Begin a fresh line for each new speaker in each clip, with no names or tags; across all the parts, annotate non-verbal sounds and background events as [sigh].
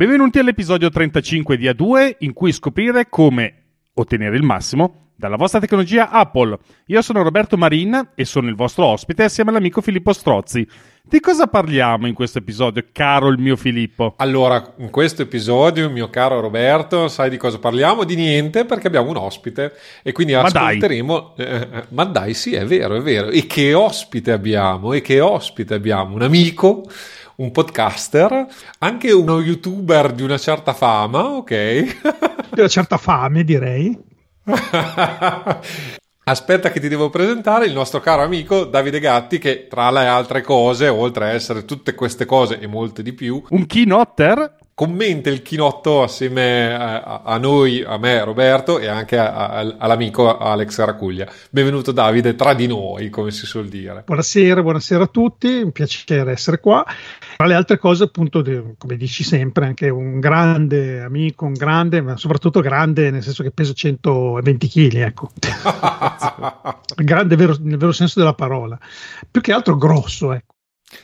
Benvenuti all'episodio 35 di A2 in cui scoprire come ottenere il massimo dalla vostra tecnologia Apple. Io sono Roberto Marin e sono il vostro ospite assieme all'amico Filippo Strozzi. Di cosa parliamo in questo episodio, caro il mio Filippo?
Allora, in questo episodio, mio caro Roberto, sai di cosa parliamo? Di niente perché abbiamo un ospite e quindi ma ascolteremo. Dai. Eh, eh, ma dai, sì, è vero, è vero. E che ospite abbiamo? E che ospite abbiamo? Un amico un podcaster, anche uno youtuber di una certa fama, ok?
di una certa fame, direi. [laughs]
Aspetta che ti devo presentare il nostro caro amico Davide Gatti che tra le altre cose, oltre a essere tutte queste cose e molte di più,
un keynoter
commenta il chinotto assieme a, a, noi, a me Roberto e anche a, all'amico Alex Racuglia. Benvenuto Davide tra di noi, come si suol dire.
Buonasera, buonasera a tutti, un piacere essere qua. Tra le altre cose, appunto, come dici sempre, anche un grande amico, un grande, ma soprattutto grande nel senso che pesa 120 kg, ecco. [laughs] grande vero, nel vero senso della parola. Più che altro grosso, ecco.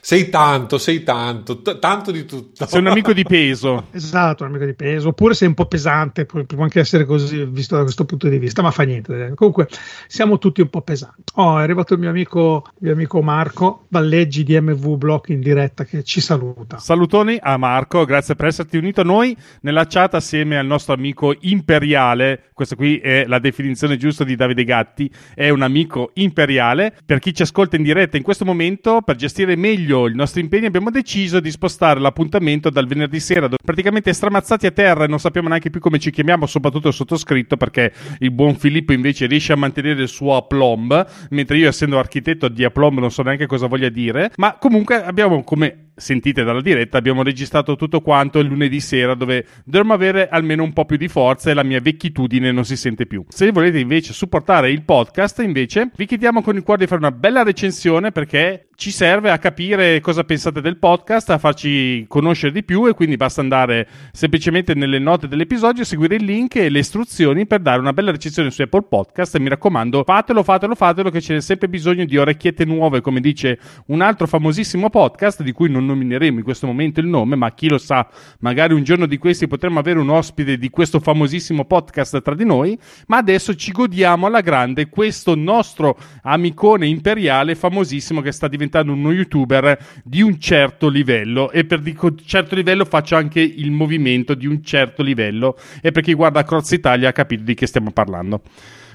Sei tanto, sei tanto, t- tanto di tutto.
Sei un amico di peso. [laughs]
esatto, un amico di peso. Oppure sei un po' pesante, può anche essere così visto da questo punto di vista, ma fa niente. Comunque siamo tutti un po' pesanti. Oh, è arrivato il mio amico, mio amico Marco Valleggi di MV Block in diretta che ci saluta.
Salutoni a Marco, grazie per esserti unito a noi nella chat assieme al nostro amico imperiale. Questa qui è la definizione giusta di Davide Gatti. È un amico imperiale. Per chi ci ascolta in diretta in questo momento, per gestire meglio meglio il nostro impegno abbiamo deciso di spostare l'appuntamento dal venerdì sera, praticamente stramazzati a terra e non sappiamo neanche più come ci chiamiamo, soprattutto il sottoscritto, perché il buon Filippo invece riesce a mantenere il suo aplomb, mentre io essendo architetto di aplomb non so neanche cosa voglia dire, ma comunque abbiamo come sentite dalla diretta, abbiamo registrato tutto quanto il lunedì sera dove dovremmo avere almeno un po' più di forza e la mia vecchitudine non si sente più. Se volete invece supportare il podcast, invece, vi chiediamo con il cuore di fare una bella recensione perché ci serve a capire cosa pensate del podcast, a farci conoscere di più e quindi basta andare semplicemente nelle note dell'episodio, seguire il link e le istruzioni per dare una bella recensione su Apple Podcast e mi raccomando fatelo, fatelo, fatelo che c'è sempre bisogno di orecchiette nuove come dice un altro famosissimo podcast di cui non nomineremo in questo momento il nome, ma chi lo sa, magari un giorno di questi potremo avere un ospite di questo famosissimo podcast tra di noi, ma adesso ci godiamo alla grande questo nostro amicone imperiale famosissimo che sta diventando uno youtuber di un certo livello e per dico certo livello faccio anche il movimento di un certo livello e per chi guarda Cross Italia ha capito di che stiamo parlando.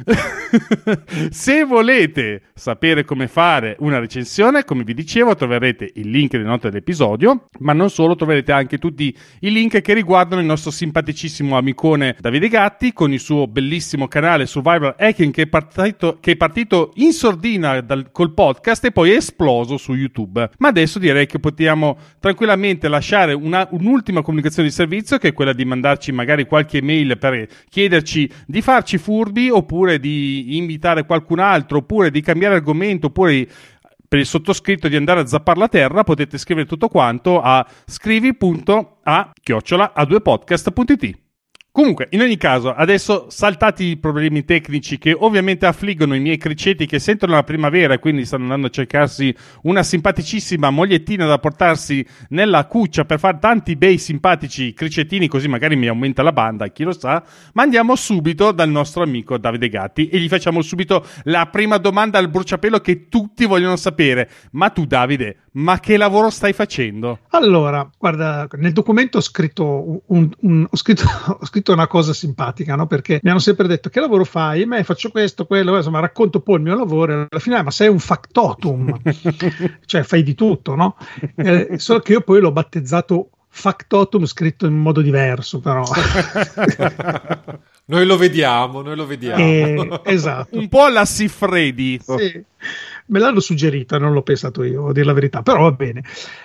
[laughs] Se volete sapere come fare una recensione, come vi dicevo, troverete il link nelle note dell'episodio, ma non solo, troverete anche tutti i link che riguardano il nostro simpaticissimo amicone Davide Gatti con il suo bellissimo canale Survival Hacking che è partito, che è partito in sordina dal, col podcast e poi è esploso su YouTube. Ma adesso direi che possiamo tranquillamente lasciare una, un'ultima comunicazione di servizio che è quella di mandarci magari qualche mail per chiederci di farci furbi oppure oppure di invitare qualcun altro, oppure di cambiare argomento, oppure per il sottoscritto di andare a zappare la terra, potete scrivere tutto quanto a scrivi.a chiocciola a 2 podcast.it. Comunque, in ogni caso, adesso saltati i problemi tecnici che ovviamente affliggono i miei criceti che sentono la primavera e quindi stanno andando a cercarsi una simpaticissima mogliettina da portarsi nella cuccia per fare tanti bei simpatici cricetini, così magari mi aumenta la banda, chi lo sa. Ma andiamo subito dal nostro amico Davide Gatti e gli facciamo subito la prima domanda al bruciapelo che tutti vogliono sapere. Ma tu, Davide, ma che lavoro stai facendo?
Allora, guarda, nel documento ho scritto, un, un, ho scritto, [laughs] ho scritto una cosa simpatica, no? Perché mi hanno sempre detto che lavoro fai? Me faccio questo, quello, insomma, racconto poi il mio lavoro e alla fine, ah, ma sei un factotum, [laughs] cioè fai di tutto, no? Eh, solo che io poi l'ho battezzato factotum scritto in modo diverso, però. [laughs]
noi lo vediamo, noi lo vediamo.
Eh, esatto.
Un po' alla Sifredi.
Sì me l'hanno suggerita, non l'ho pensato io, a dire la verità, però va bene.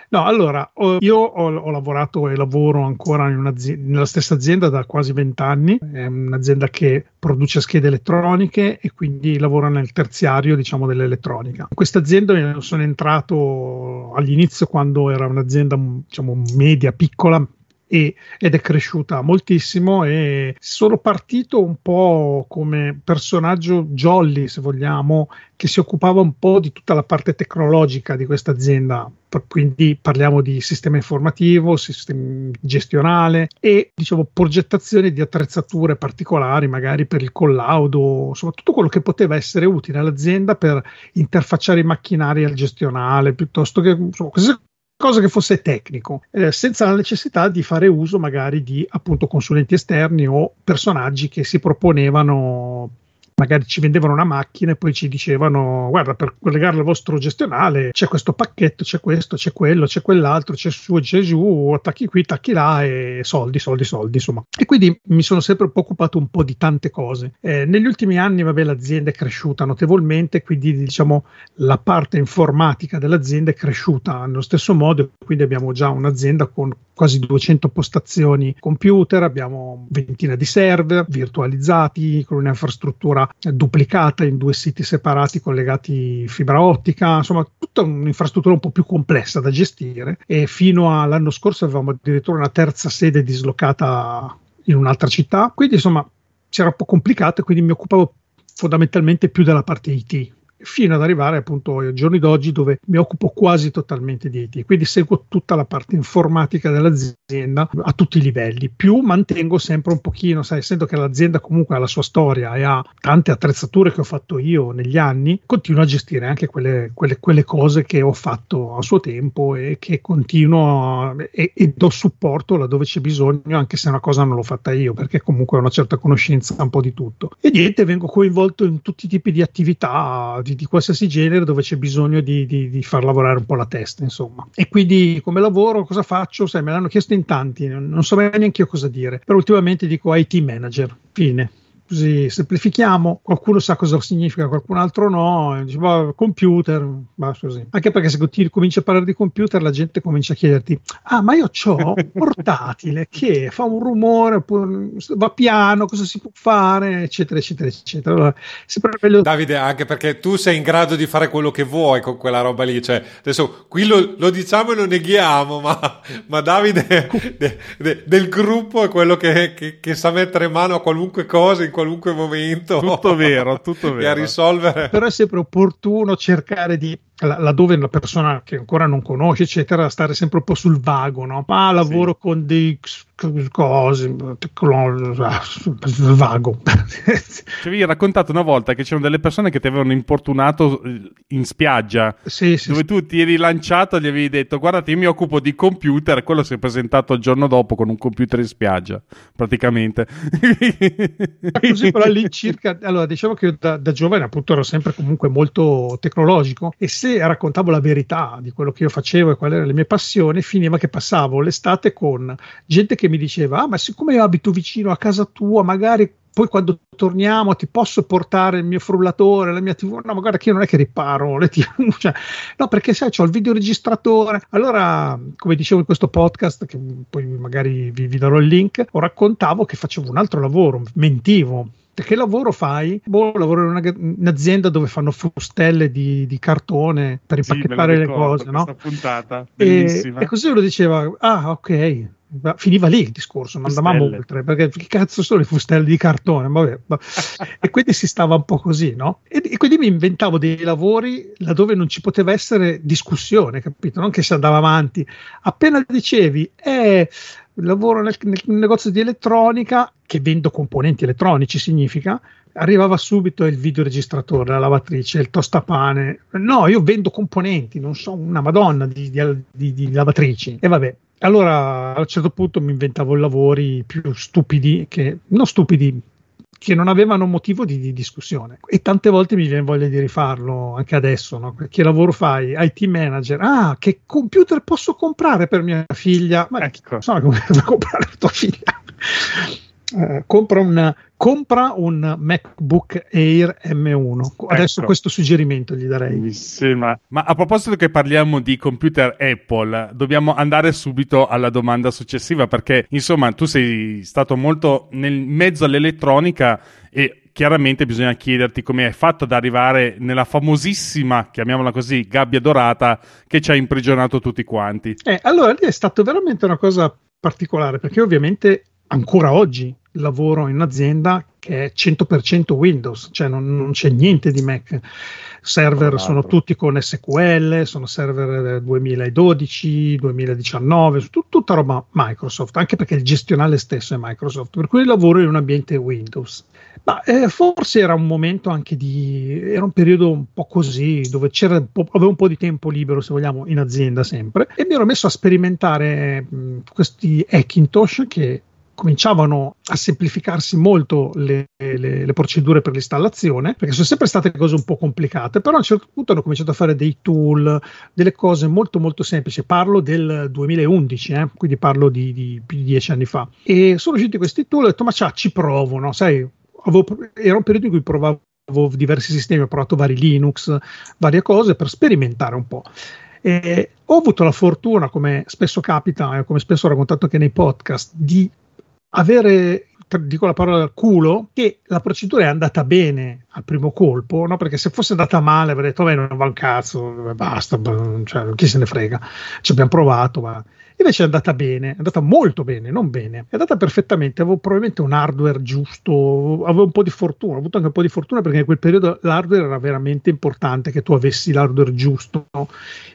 No, allora, io ho, ho lavorato e lavoro ancora nella stessa azienda da quasi vent'anni, è un'azienda che produce schede elettroniche e quindi lavora nel terziario, diciamo, dell'elettronica. In questa azienda sono entrato all'inizio quando era un'azienda, diciamo, media, piccola, e, ed è cresciuta moltissimo e sono partito un po' come personaggio jolly, se vogliamo, che si occupava un po' di tutta la parte tecnologica di questa azienda. Quindi parliamo di sistema informativo, sistema gestionale e diciamo progettazione di attrezzature particolari, magari per il collaudo, insomma tutto quello che poteva essere utile all'azienda per interfacciare i macchinari al gestionale, piuttosto che insomma, cosa che fosse tecnico, eh, senza la necessità di fare uso magari di appunto consulenti esterni o personaggi che si proponevano magari ci vendevano una macchina e poi ci dicevano guarda per collegarla al vostro gestionale c'è questo pacchetto, c'è questo, c'è quello, c'è quell'altro, c'è su c'è giù, attacchi qui, attacchi là e soldi, soldi, soldi insomma. E quindi mi sono sempre un po' occupato un po' di tante cose. Eh, negli ultimi anni vabbè l'azienda è cresciuta notevolmente, quindi diciamo la parte informatica dell'azienda è cresciuta nello stesso modo, quindi abbiamo già un'azienda con quasi 200 postazioni computer, abbiamo ventina di server virtualizzati con un'infrastruttura duplicata in due siti separati collegati fibra ottica, insomma tutta un'infrastruttura un po' più complessa da gestire. E fino all'anno scorso avevamo addirittura una terza sede dislocata in un'altra città, quindi insomma c'era un po' complicato e quindi mi occupavo fondamentalmente più della parte IT, fino ad arrivare appunto ai giorni d'oggi dove mi occupo quasi totalmente di IT, quindi seguo tutta la parte informatica dell'azienda a tutti i livelli, più mantengo sempre un pochino, sai, essendo che l'azienda comunque ha la sua storia e ha tante attrezzature che ho fatto io negli anni, continuo a gestire anche quelle, quelle, quelle cose che ho fatto a suo tempo e che continuo a, e, e do supporto laddove c'è bisogno, anche se una cosa non l'ho fatta io, perché comunque ho una certa conoscenza un po' di tutto. E niente, vengo coinvolto in tutti i tipi di attività di, di qualsiasi genere dove c'è bisogno di, di, di, far lavorare un po' la testa, insomma. E quindi come lavoro, cosa faccio? Sai, me l'hanno chiesto in tanti, non so neanche io cosa dire, però ultimamente dico IT manager, fine così semplifichiamo, qualcuno sa cosa significa, qualcun altro no, dice, bah, computer, bah, così. anche perché se ti cominci a parlare di computer la gente comincia a chiederti, ah ma io ho un [laughs] portatile che fa un rumore, va piano, cosa si può fare, eccetera, eccetera, eccetera. Allora,
meglio... Davide, anche perché tu sei in grado di fare quello che vuoi con quella roba lì, cioè adesso qui lo, lo diciamo e lo neghiamo, ma, ma Davide [laughs] de, de, del gruppo è quello che, che, che sa mettere mano a qualunque cosa in qualunque momento.
Tutto vero, tutto vero. [laughs]
E a risolvere.
Però è sempre opportuno cercare di laddove una persona che ancora non conosce, eccetera, stare sempre un po' sul vago, no? Ma lavoro sì. con dei cose, vago. [laughs]
Ci avevi raccontato una volta che c'erano delle persone che ti avevano importunato eh, in spiaggia,
sì, sì,
dove tu ti eri lanciato e gli avevi detto guardate io mi occupo di computer, quello si è presentato il giorno dopo con un computer in spiaggia, praticamente.
Così però all'incirca, allora diciamo che io da, da giovane appunto ero sempre comunque molto tecnologico e se se raccontavo la verità di quello che io facevo e quali erano le mie passioni, finiva che passavo l'estate con gente che mi diceva: Ah, ma siccome io abito vicino a casa tua, magari poi quando torniamo ti posso portare il mio frullatore, la mia TV. No, ma guarda che io non è che riparo le TV, [laughs] cioè, no, perché sai, ho il videoregistratore. Allora, come dicevo in questo podcast, che poi magari vi, vi darò il link, ho raccontavo che facevo un altro lavoro, mentivo che lavoro fai? Boh, lavoro in una, un'azienda dove fanno frustelle di, di cartone per impacchettare sì, le cose, no?
puntata,
e, e, così lo diceva, ah ok, finiva lì il discorso, non andavamo oltre, perché che cazzo sono le fustelle di cartone? Vabbè, [laughs] e quindi si stava un po' così, no? E, e, quindi mi inventavo dei lavori laddove non ci poteva essere discussione, capito? Non che si andava avanti. Appena dicevi, eh, lavoro nel, nel negozio di elettronica, che vendo componenti elettronici, significa, arrivava subito il videoregistratore, la lavatrice, il tostapane. No, io vendo componenti, non so una madonna di, di, di, di lavatrici. E vabbè, allora a un certo punto mi inventavo lavori più stupidi, che, non stupidi, che non avevano motivo di, di, discussione. E tante volte mi viene voglia di rifarlo anche adesso. No? Che lavoro fai? IT manager. Ah, che computer posso comprare per mia figlia? Ma ecco. so come comprare per tua figlia. Uh, compra, un, compra, un, MacBook Air M1. Adesso ecco. questo suggerimento gli darei.
Sì, ma, ma, a proposito che parliamo di computer Apple, dobbiamo andare subito alla domanda successiva perché insomma tu sei stato molto nel mezzo all'elettronica e chiaramente bisogna chiederti come hai fatto ad arrivare nella famosissima, chiamiamola così, gabbia dorata che ci ha imprigionato tutti quanti.
Eh, allora lì è stato veramente una cosa particolare perché ovviamente ancora oggi lavoro in azienda che è 100% Windows, cioè non, non c'è niente di Mac. Server oh, sono tutti con SQL, sono server 2012, 2019, tut- tutta roba Microsoft, anche perché il gestionale stesso è Microsoft, per cui lavoro in un ambiente Windows. Ma eh, forse era un momento anche di. era un periodo un po' così, dove c'era un po', avevo un po' di tempo libero, se vogliamo, in azienda sempre, e mi ero messo a sperimentare mh, questi Hackintosh che cominciavano a semplificarsi molto le, le, le, procedure per l'installazione, perché sono sempre state cose un po' complicate, però a un certo punto hanno cominciato a fare dei tool, delle cose molto molto semplici. Parlo del 2011, eh? quindi parlo di, di, più di dieci anni fa. E sono usciti questi tool e ho detto, ma ciao, ci provo, no? Sai, avevo, era un periodo in cui provavo diversi sistemi, ho provato vari Linux, varie cose per sperimentare un po'. E ho avuto la fortuna, come spesso capita, e come spesso ho raccontato anche nei podcast, di avere dico la parola culo, che la procedura è andata bene al primo colpo, no? perché se fosse andata male avrei detto, non va un cazzo, basta, cioè, chi se ne frega, ci abbiamo provato, ma... Invece è andata bene, è andata molto bene, non bene, è andata perfettamente, avevo probabilmente un hardware giusto, avevo un po' di fortuna, ho avuto anche un po' di fortuna perché in quel periodo l'hardware era veramente importante che tu avessi l'hardware giusto,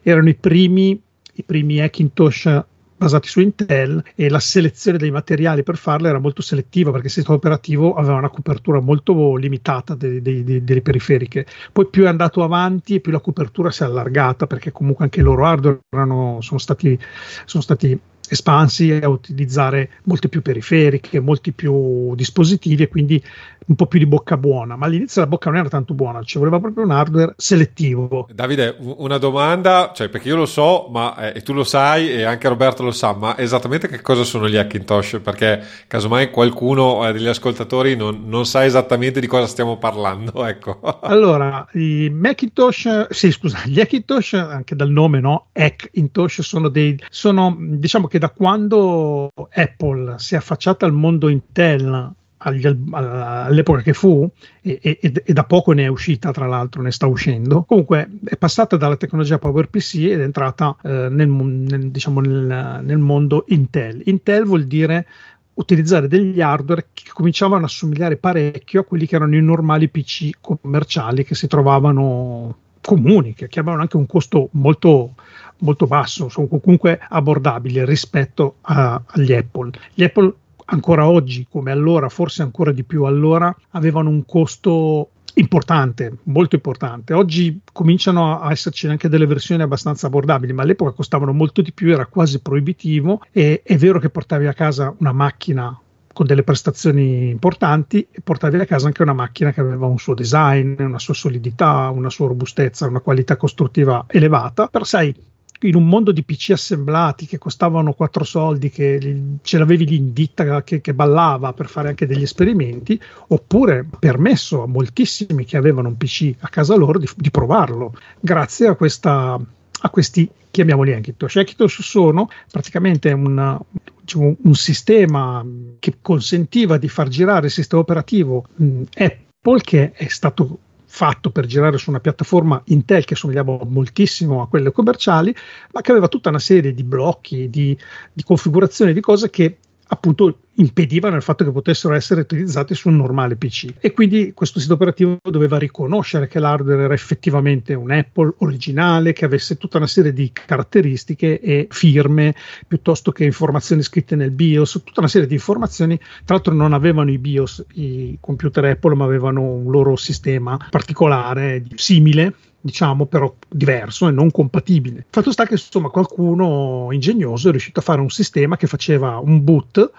erano i primi, i primi Hackintosh basati su Intel e la selezione dei materiali per farlo era molto selettiva perché il sistema operativo aveva una copertura molto limitata dei, dei, dei, delle periferiche. Poi più è andato avanti e più la copertura si è allargata perché comunque anche i loro hardware erano, sono, stati, sono stati espansi a utilizzare molte più periferiche, molti più dispositivi e quindi un po' più di bocca buona, ma all'inizio la bocca non era tanto buona, ci voleva proprio un hardware selettivo.
Davide, una domanda, cioè perché io lo so, ma eh, tu lo sai e anche Roberto lo sa, ma esattamente che cosa sono gli Hackintosh? Perché casomai qualcuno eh, degli ascoltatori non, non, sa esattamente di cosa stiamo parlando, [laughs] ecco.
Allora, i Macintosh, sì scusa, gli Hackintosh, anche dal nome, no? Hackintosh sono dei, sono diciamo che da quando Apple si è affacciata al mondo Intel all'epoca che fu e, e, e, da poco ne è uscita tra l'altro ne sta uscendo. Comunque è passata dalla tecnologia PowerPC ed è entrata eh, nel, nel, diciamo nel, nel, mondo Intel. Intel vuol dire utilizzare degli hardware che cominciavano a assomigliare parecchio a quelli che erano i normali PC commerciali che si trovavano comuni che avevano anche un costo molto molto basso, sono comunque abbordabili rispetto a, agli Apple. Gli Apple ancora oggi, come allora, forse ancora di più allora, avevano un costo importante, molto importante. Oggi cominciano a esserci anche delle versioni abbastanza abbordabili, ma all'epoca costavano molto di più, era quasi proibitivo e è vero che portavi a casa una macchina con delle prestazioni importanti e portavi a casa anche una macchina che aveva un suo design, una sua solidità, una sua robustezza, una qualità costruttiva elevata, però sai, in un mondo di PC assemblati che costavano 4 soldi, che ce l'avevi lì in ditta che, che, ballava per fare anche degli esperimenti, oppure permesso a moltissimi che avevano un PC a casa loro di, di provarlo, grazie a, questa, a questi, chiamiamoli Hackintosh. Hackintosh sono praticamente un, diciamo, un sistema che consentiva di far girare il sistema operativo mh, Apple che è stato fatto per girare su una piattaforma Intel che somigliava moltissimo a quelle commerciali, ma che aveva tutta una serie di blocchi, di, di configurazioni, di cose che appunto impedivano il fatto che potessero essere utilizzati su un normale PC e quindi questo sito operativo doveva riconoscere che l'hardware era effettivamente un Apple originale che avesse tutta una serie di caratteristiche e firme piuttosto che informazioni scritte nel BIOS, tutta una serie di informazioni, tra l'altro non avevano i BIOS i computer Apple ma avevano un loro sistema particolare simile diciamo però diverso e non compatibile. Fatto sta che insomma qualcuno ingegnoso è riuscito a fare un sistema che faceva un boot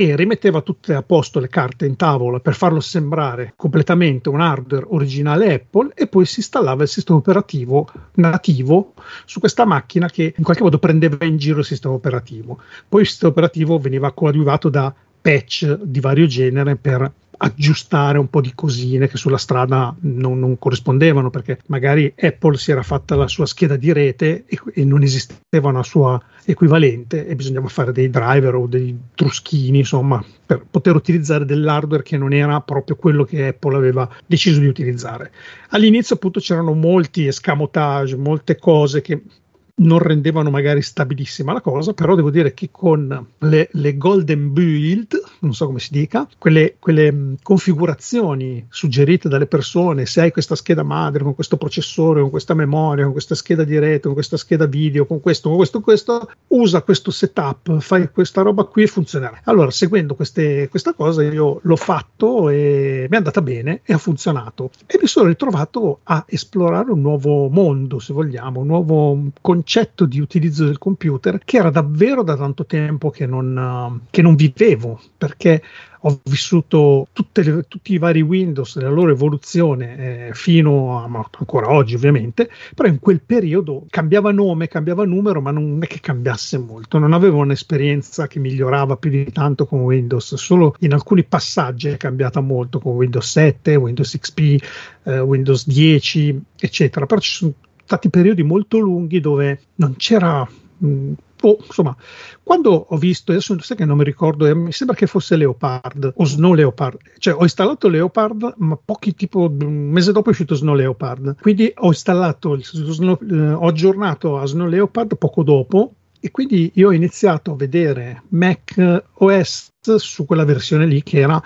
e rimetteva tutte a posto le carte in tavola per farlo sembrare completamente un hardware originale Apple e poi si installava il sistema operativo nativo su questa macchina che in qualche modo prendeva in giro il sistema operativo. Poi il sistema operativo veniva coadiuvato da patch di vario genere per aggiustare un po' di cosine che sulla strada non, non, corrispondevano perché magari Apple si era fatta la sua scheda di rete e, e, non esisteva una sua equivalente e bisognava fare dei driver o dei truschini insomma per poter utilizzare dell'hardware che non era proprio quello che Apple aveva deciso di utilizzare. All'inizio appunto c'erano molti escamotage molte cose che non rendevano magari stabilissima la cosa, però devo dire che con le, le golden build, non so come si dica, quelle, quelle configurazioni suggerite dalle persone, se hai questa scheda madre con questo processore, con questa memoria, con questa scheda di rete, con questa scheda video, con questo, con questo, questo, usa questo setup, fai questa roba qui e funzionerà. Allora, seguendo queste, questa cosa, io l'ho fatto e mi è andata bene e ha funzionato. E mi sono ritrovato a esplorare un nuovo mondo, se vogliamo, un nuovo concetto di utilizzo del computer che era davvero da tanto tempo che non, che non vivevo, perché ho vissuto le, tutti i vari Windows, la loro evoluzione eh, fino a ancora oggi ovviamente, però in quel periodo cambiava nome, cambiava numero, ma non è che cambiasse molto, non avevo un'esperienza che migliorava più di tanto con Windows, solo in alcuni passaggi è cambiata molto con Windows 7, Windows XP, eh, Windows 10, eccetera, però ci sono stati periodi molto lunghi dove non c'era mh, oh, insomma, quando ho visto, adesso sai che non mi ricordo, eh, mi sembra che fosse Leopard o Snow Leopard, cioè ho installato Leopard, ma pochi tipo un mese dopo è uscito Snow Leopard, quindi ho installato, Snow, eh, ho aggiornato a Snow Leopard poco dopo e quindi io ho iniziato a vedere Mac OS su quella versione lì che era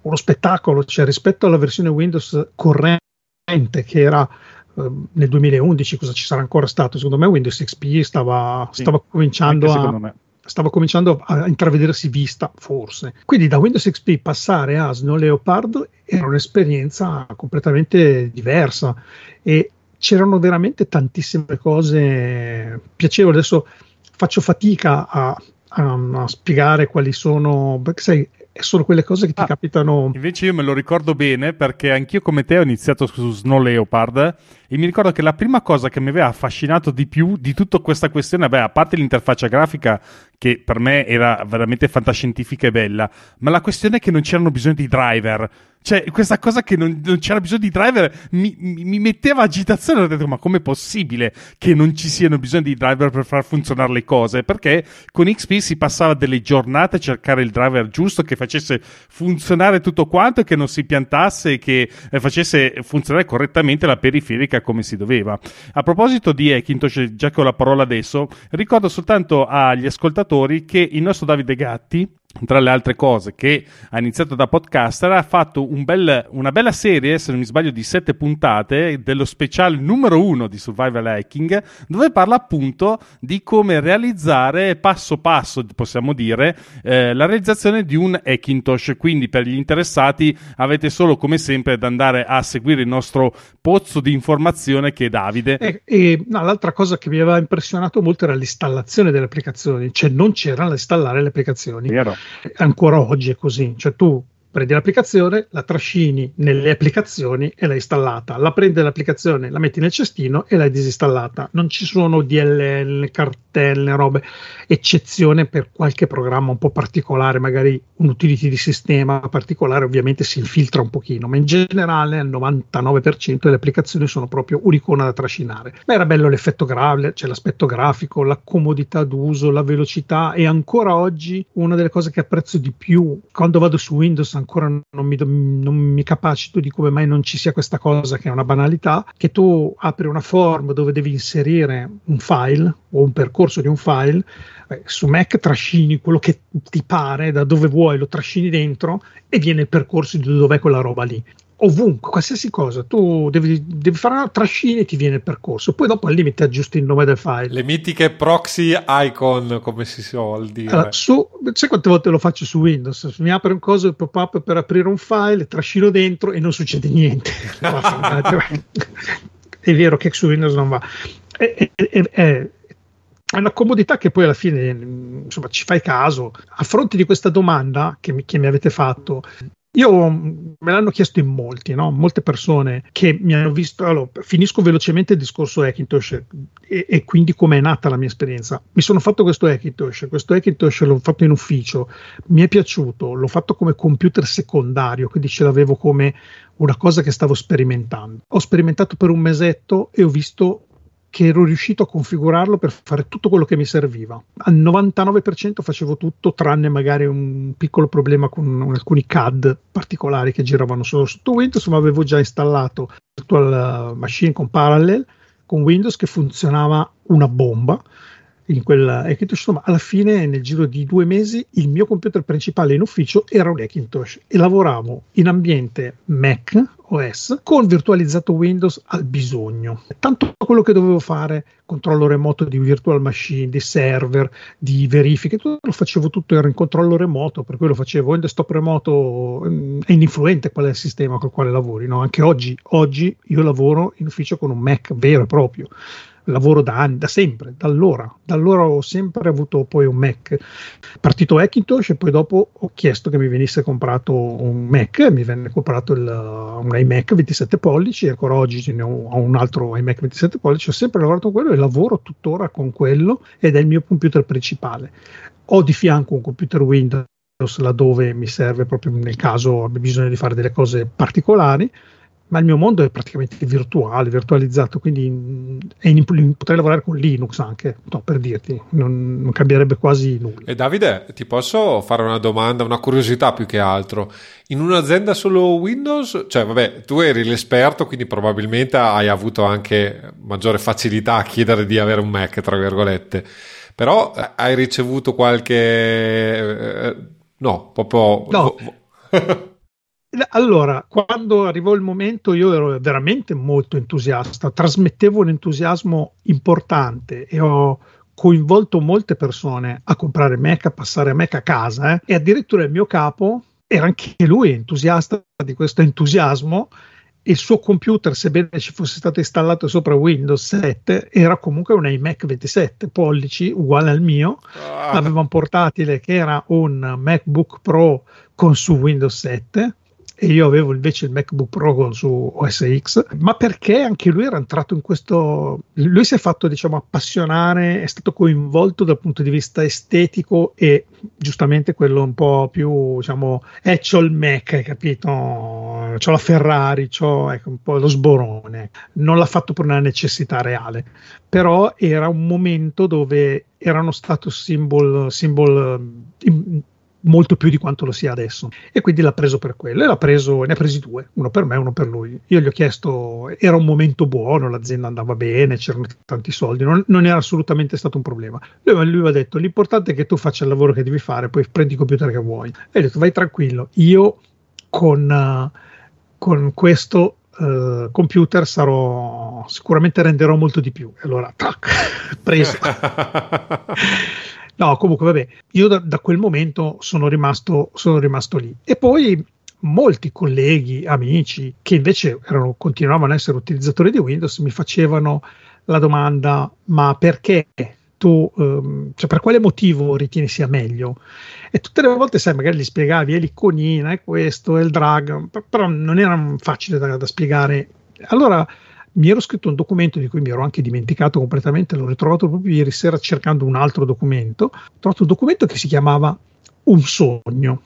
uno spettacolo, cioè rispetto alla versione Windows corrente che era nel 2011 cosa ci sarà ancora stato? Secondo me Windows XP stava, sì, stava cominciando a stava cominciando a intravedersi vista, forse. Quindi da Windows XP passare a Snow Leopard era un'esperienza completamente diversa e c'erano veramente tantissime cose piacevoli. Adesso faccio fatica a, a, a spiegare quali sono, perché sai, sono quelle cose che ti ah, capitano.
Invece io me lo ricordo bene perché anch'io come te ho iniziato su Snow Leopard e mi ricordo che la prima cosa che mi aveva affascinato di più di tutta questa questione, beh, a parte l'interfaccia grafica che per me era veramente fantascientifica e bella, ma la questione è che non c'erano bisogno di driver. Cioè, questa cosa che non, non c'era bisogno di driver mi, mi, mi, metteva agitazione. Ho detto, ma com'è possibile che non ci siano bisogno di driver per far funzionare le cose? Perché con XP si passava delle giornate a cercare il driver giusto che facesse funzionare tutto quanto e che non si piantasse e che eh, facesse funzionare correttamente la periferica come si doveva. A proposito di Hackintosh, già che ho la parola adesso, ricordo soltanto agli ascoltatori che il nostro Davide Gatti tra le altre cose, che ha iniziato da podcaster, ha fatto un bel, una bella serie, se non mi sbaglio, di sette puntate dello speciale numero uno di Survival Hacking, dove parla appunto di come realizzare passo passo, possiamo dire, eh, la realizzazione di un Hackintosh. Quindi per gli interessati avete solo come sempre da andare a seguire il nostro pozzo di informazione che è Davide.
E, e no, l'altra cosa che mi aveva impressionato molto era l'installazione delle applicazioni, cioè non c'era da installare le applicazioni.
Vero
ancora oggi è così, cioè tu prendi l'applicazione, la trascini nelle applicazioni e l'hai installata. La prendi l'applicazione, la metti nel cestino e l'hai disinstallata. Non ci sono DLL, cartelle, robe, eccezione per qualche programma un po' particolare, magari un utility di sistema particolare, ovviamente si infiltra un pochino, ma in generale il 99% delle applicazioni sono proprio un'icona da trascinare. Ma era bello l'effetto grave, cioè l'aspetto grafico, la comodità d'uso, la velocità e ancora oggi una delle cose che apprezzo di più quando vado su Windows ancora non mi, non mi capacito di come mai non ci sia questa cosa che è una banalità, che tu apri una form dove devi inserire un file o un percorso di un file, eh, su Mac trascini quello che ti pare, da dove vuoi lo trascini dentro e viene il percorso di dov'è quella roba lì ovunque, qualsiasi cosa, tu devi, devi fare una trascina e ti viene il percorso, poi dopo al limite aggiusti il nome del file.
Le mitiche proxy icon, come si suol dire.
Allora, su, sai quante volte lo faccio su Windows? Mi apre un coso il pop-up per aprire un file, trascino dentro e non succede niente. [laughs] è vero che su Windows non va. È, è, è, è una comodità che poi alla fine insomma, ci fai caso. A fronte di questa domanda che mi, che mi avete fatto, io me l'hanno chiesto in molti, no? molte persone che mi hanno visto. Allora, finisco velocemente il discorso Hackintosh e, e quindi come è nata la mia esperienza. Mi sono fatto questo Hackintosh, questo Hackintosh l'ho fatto in ufficio, mi è piaciuto, l'ho fatto come computer secondario, quindi ce l'avevo come una cosa che stavo sperimentando. Ho sperimentato per un mesetto e ho visto che ero riuscito a configurarlo per fare tutto quello che mi serviva. Al 99% facevo tutto, tranne magari un piccolo problema con alcuni CAD particolari che giravano solo sotto Windows, ma avevo già installato Virtual Machine con Parallel con Windows che funzionava una bomba in quel Hackintosh, ma alla fine nel giro di due mesi il mio computer principale in ufficio era un Hackintosh e lavoravo in ambiente Mac OS con virtualizzato Windows al bisogno. Tanto quello che dovevo fare, controllo remoto di virtual machine, di server, di verifiche, tutto lo facevo tutto era in controllo remoto, per cui lo facevo in desktop remoto, mm, è ininfluente qual è il sistema col quale lavori, no? anche oggi, oggi io lavoro in ufficio con un Mac vero e proprio lavoro da anni, da sempre, da allora. Da allora ho sempre avuto poi un Mac. Partito Hackintosh e poi dopo ho chiesto che mi venisse comprato un Mac, mi venne comprato il, un iMac 27 pollici, ancora oggi ne ho, ho un altro iMac 27 pollici, ho sempre lavorato con quello e lavoro tuttora con quello ed è il mio computer principale. Ho di fianco un computer Windows laddove mi serve proprio nel caso abbia bisogno di fare delle cose particolari ma il mio mondo è praticamente virtuale, virtualizzato, quindi mm, in, potrei lavorare con Linux anche, no, per dirti, non, non, cambierebbe quasi nulla.
E Davide, ti posso fare una domanda, una curiosità più che altro? In un'azienda solo Windows, cioè vabbè, tu eri l'esperto, quindi probabilmente hai avuto anche maggiore facilità a chiedere di avere un Mac, tra virgolette, però eh, hai ricevuto qualche... Eh, no, proprio...
No. [laughs] Allora, quando arrivò il momento io ero veramente molto entusiasta, trasmettevo un entusiasmo importante e ho coinvolto molte persone a comprare Mac, a passare Mac a casa eh? e addirittura il mio capo era anche lui entusiasta di questo entusiasmo il suo computer, sebbene ci fosse stato installato sopra Windows 7, era comunque un iMac 27 pollici, uguale al mio. Ah. Aveva un portatile che era un MacBook Pro con su Windows 7 e io avevo invece il MacBook Pro su OS X, ma perché anche lui era entrato in questo. Lui si è fatto, diciamo, appassionare, è stato coinvolto dal punto di vista estetico e giustamente quello un po' più, diciamo, eh, c'ho il Mac, hai capito? C'ho la Ferrari, c'ho ecco, un po' lo sborone. Non l'ha fatto per una necessità reale, però era un momento dove erano status symbol, symbol molto più di quanto lo sia adesso. E quindi l'ha preso per quello e l'ha preso, ne ha presi due, uno per me e uno per lui. Io gli ho chiesto, era un momento buono, l'azienda andava bene, c'erano tanti soldi, non, non era assolutamente stato un problema. Lui, lui ha detto, l'importante è che tu faccia il lavoro che devi fare, poi prendi il computer che vuoi. E ho detto, vai tranquillo, io con, con questo Uh, computer sarò sicuramente renderò molto di più. Allora, tac, [laughs] preso. [laughs] No, comunque, vabbè, io da, da quel momento sono rimasto, sono rimasto lì. E poi molti colleghi, amici che invece erano, continuavano a essere utilizzatori di Windows mi facevano la domanda: ma perché tu, um, cioè per quale motivo ritieni sia meglio? E tutte le volte, sai, magari gli spiegavi è l'iconina, è questo, è il drag, però non era facile da, da spiegare. Allora mi ero scritto un documento di cui mi ero anche dimenticato completamente, l'ho ritrovato proprio ieri sera cercando un altro documento, ho trovato un documento che si chiamava Un sogno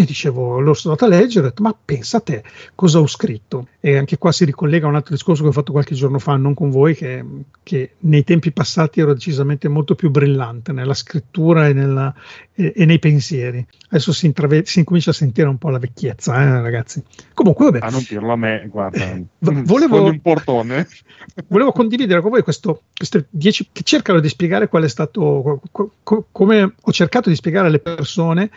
e dicevo, l'ho stato a leggere, ho detto, ma pensa a te, cosa ho scritto? E anche qua si ricollega a un altro discorso che ho fatto qualche giorno fa, non con voi, che, che nei tempi passati ero decisamente molto più brillante nella scrittura e, nella, e, e nei pensieri. Adesso si, intrave- si, incomincia a sentire un po' la vecchiezza, eh, ragazzi. Comunque, vabbè.
A non dirlo a me, guarda, [laughs]
volevo, [laughs] volevo condividere con voi questo, queste dieci che cercano di spiegare qual è stato, co- co- come ho cercato di spiegare alle persone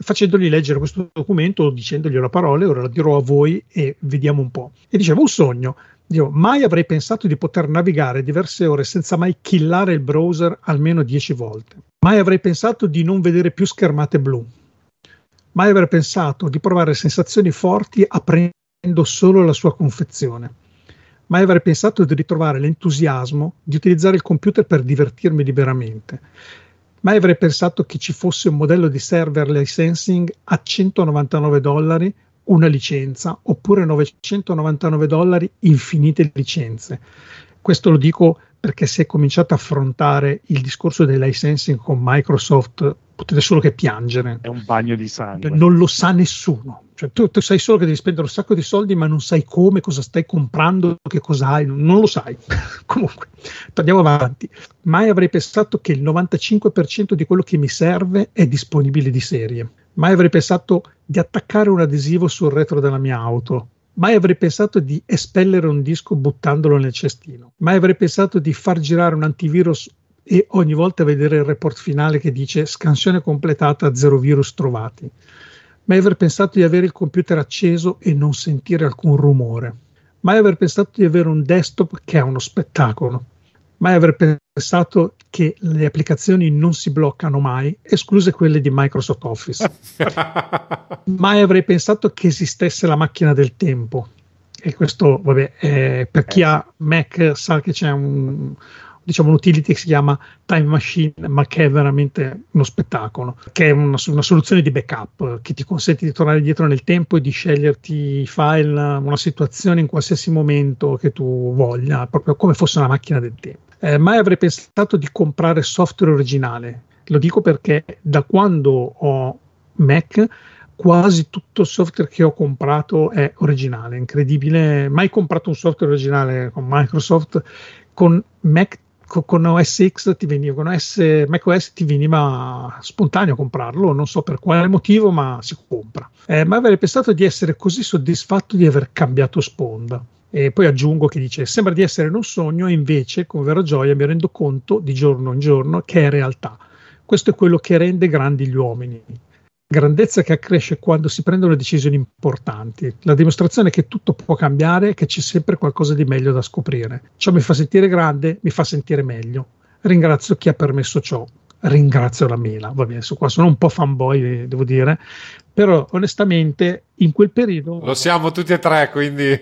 facendogli leggere questo documento, dicendogli una parola, ora la dirò a voi e vediamo un po'. E diceva un sogno. Io mai avrei pensato di poter navigare diverse ore senza mai killare il browser almeno dieci volte. Mai avrei pensato di non vedere più schermate blu. Mai avrei pensato di provare sensazioni forti aprendo solo la sua confezione. Mai avrei pensato di ritrovare l'entusiasmo di utilizzare il computer per divertirmi liberamente Mai avrei pensato che ci fosse un modello di server licensing a 199 dollari una licenza oppure 999 dollari infinite licenze. Questo lo dico perché se cominciate a affrontare il discorso del licensing con Microsoft potete solo che piangere.
È un bagno di sangue.
Non lo sa nessuno. Cioè, tu, tu, sai solo che devi spendere un sacco di soldi, ma non sai come, cosa stai comprando, che cosa hai, non lo sai. [laughs] Comunque, andiamo avanti. Mai avrei pensato che il 95% di quello che mi serve è disponibile di serie. Mai avrei pensato di attaccare un adesivo sul retro della mia auto Mai avrei pensato di espellere un disco buttandolo nel cestino. Mai avrei pensato di far girare un antivirus e ogni volta vedere il report finale che dice scansione completata, zero virus trovati. Mai aver pensato di avere il computer acceso e non sentire alcun rumore. Mai aver pensato di avere un desktop che è uno spettacolo. Mai aver pensato che le applicazioni non si bloccano mai, escluse quelle di Microsoft Office. [laughs] mai avrei pensato che esistesse la macchina del tempo. E questo, vabbè, eh, per chi ha Mac sa che c'è un, diciamo, un'utility che si chiama Time Machine, ma che è veramente uno spettacolo, che è una, una, soluzione di backup che ti consente di tornare indietro nel tempo e di sceglierti i file, una situazione in qualsiasi momento che tu voglia, proprio come fosse una macchina del tempo. Eh, mai avrei pensato di comprare software originale. Lo dico perché da quando ho Mac quasi tutto il software che ho comprato è originale, incredibile. Mai comprato un software originale con Microsoft, con Mac con OS X ti veniva, con OS, macOS ti veniva spontaneo comprarlo, non so per quale motivo, ma si compra. Eh, ma avrei pensato di essere così soddisfatto di aver cambiato sponda. E poi aggiungo che dice: Sembra di essere in un sogno, e invece, con vera gioia, mi rendo conto di giorno in giorno che è realtà. Questo è quello che rende grandi gli uomini grandezza che accresce quando si prendono decisioni importanti, la dimostrazione che tutto può cambiare che c'è sempre qualcosa di meglio da scoprire. Ciò mi fa sentire grande, mi fa sentire meglio. Ringrazio chi ha permesso ciò. Ringrazio la mela. Va bene, su qua sono un po' fanboy, devo dire, però onestamente in quel periodo...
Lo siamo tutti e tre, quindi...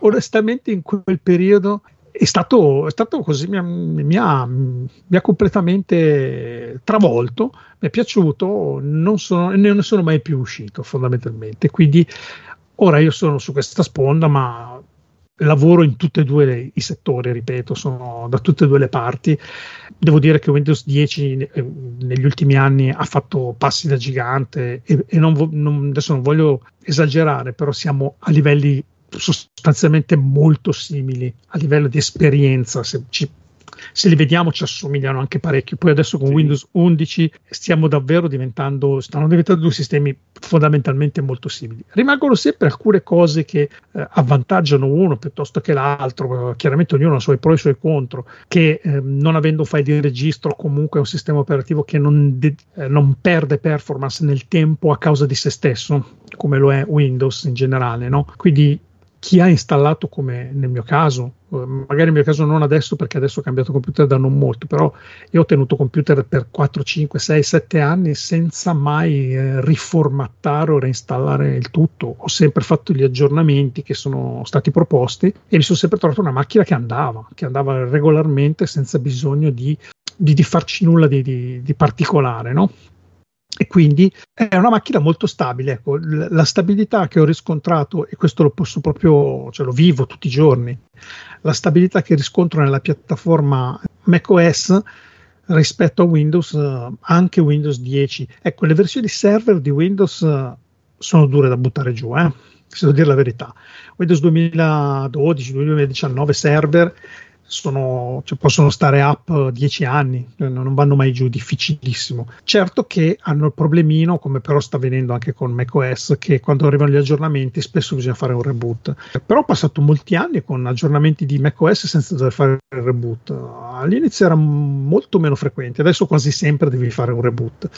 onestamente in quel periodo è stato, è stato così, mi ha, mi, ha, mi ha, completamente travolto, mi è piaciuto, non sono, ne sono mai più uscito fondamentalmente. Quindi ora io sono su questa sponda, ma lavoro in tutti e due i settori, ripeto, sono da tutte e due le parti. Devo dire che Windows 10 eh, negli ultimi anni ha fatto passi da gigante e, e non, non, adesso non voglio esagerare, però siamo a livelli sostanzialmente molto simili a livello di esperienza. Se, ci, se, li vediamo ci assomigliano anche parecchio. Poi adesso con sì. Windows 11 stiamo davvero diventando, stanno diventando due sistemi fondamentalmente molto simili. Rimangono sempre alcune cose che eh, avvantaggiano uno piuttosto che l'altro, chiaramente ognuno ha i suoi pro e i suoi contro, che eh, non avendo un file di registro comunque è un sistema operativo che non, de- eh, non perde performance nel tempo a causa di se stesso, come lo è Windows in generale. No? Quindi chi ha installato come nel mio caso, eh, magari nel mio caso non adesso perché adesso ho cambiato computer da non molto, però io ho tenuto computer per 4, 5, 6, 7 anni senza mai eh, riformattare o reinstallare il tutto. Ho sempre fatto gli aggiornamenti che sono stati proposti e mi sono sempre trovato una macchina che andava, che andava regolarmente senza bisogno di, di, di farci nulla di, di, di particolare, no? E quindi è una macchina molto stabile. Ecco, la stabilità che ho riscontrato, e questo lo posso proprio, cioè lo vivo tutti i giorni, la stabilità che riscontro nella piattaforma macOS rispetto a Windows, anche Windows 10. Ecco, le versioni server di Windows sono dure da buttare giù, eh? se devo dire la verità. Windows 2012-2019 server sono, cioè possono stare up dieci anni, non vanno mai giù, difficilissimo. Certo che hanno il problemino, come però sta avvenendo anche con macOS, che quando arrivano gli aggiornamenti spesso bisogna fare un reboot. Però ho passato molti anni con aggiornamenti di macOS senza dover fare il reboot. All'inizio era molto meno frequente, adesso quasi sempre devi fare un reboot,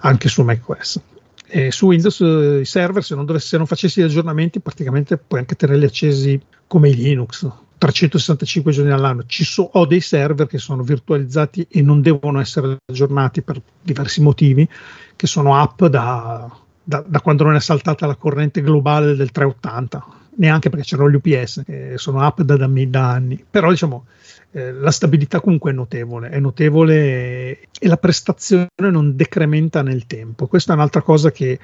anche su macOS. E su Windows eh, i server, se non, dovessi, se non facessi gli aggiornamenti, praticamente puoi anche tenerli accesi come Linux 365 giorni all'anno. So, ho dei server che sono virtualizzati e non devono essere aggiornati per diversi motivi, che sono app da, da, da quando non è saltata la corrente globale del 380, neanche perché c'erano gli UPS, eh, sono app da, da, da anni. Però diciamo, eh, la stabilità comunque è notevole, è notevole e la prestazione non decrementa nel tempo. Questa è un'altra cosa che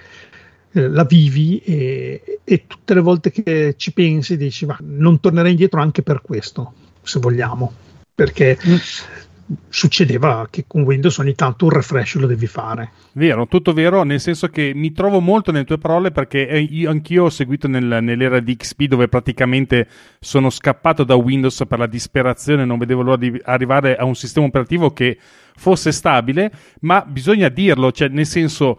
eh, la vivi e, e, tutte le volte che ci pensi dici ma non tornerei indietro anche per questo se vogliamo perché mm. succedeva che con Windows ogni tanto un refresh lo devi fare
vero, tutto vero nel senso che mi trovo molto nelle tue parole perché io, anch'io ho seguito nel, nell'era di XP dove praticamente sono scappato da Windows per la disperazione non vedevo l'ora di arrivare a un sistema operativo che fosse stabile ma bisogna dirlo cioè nel senso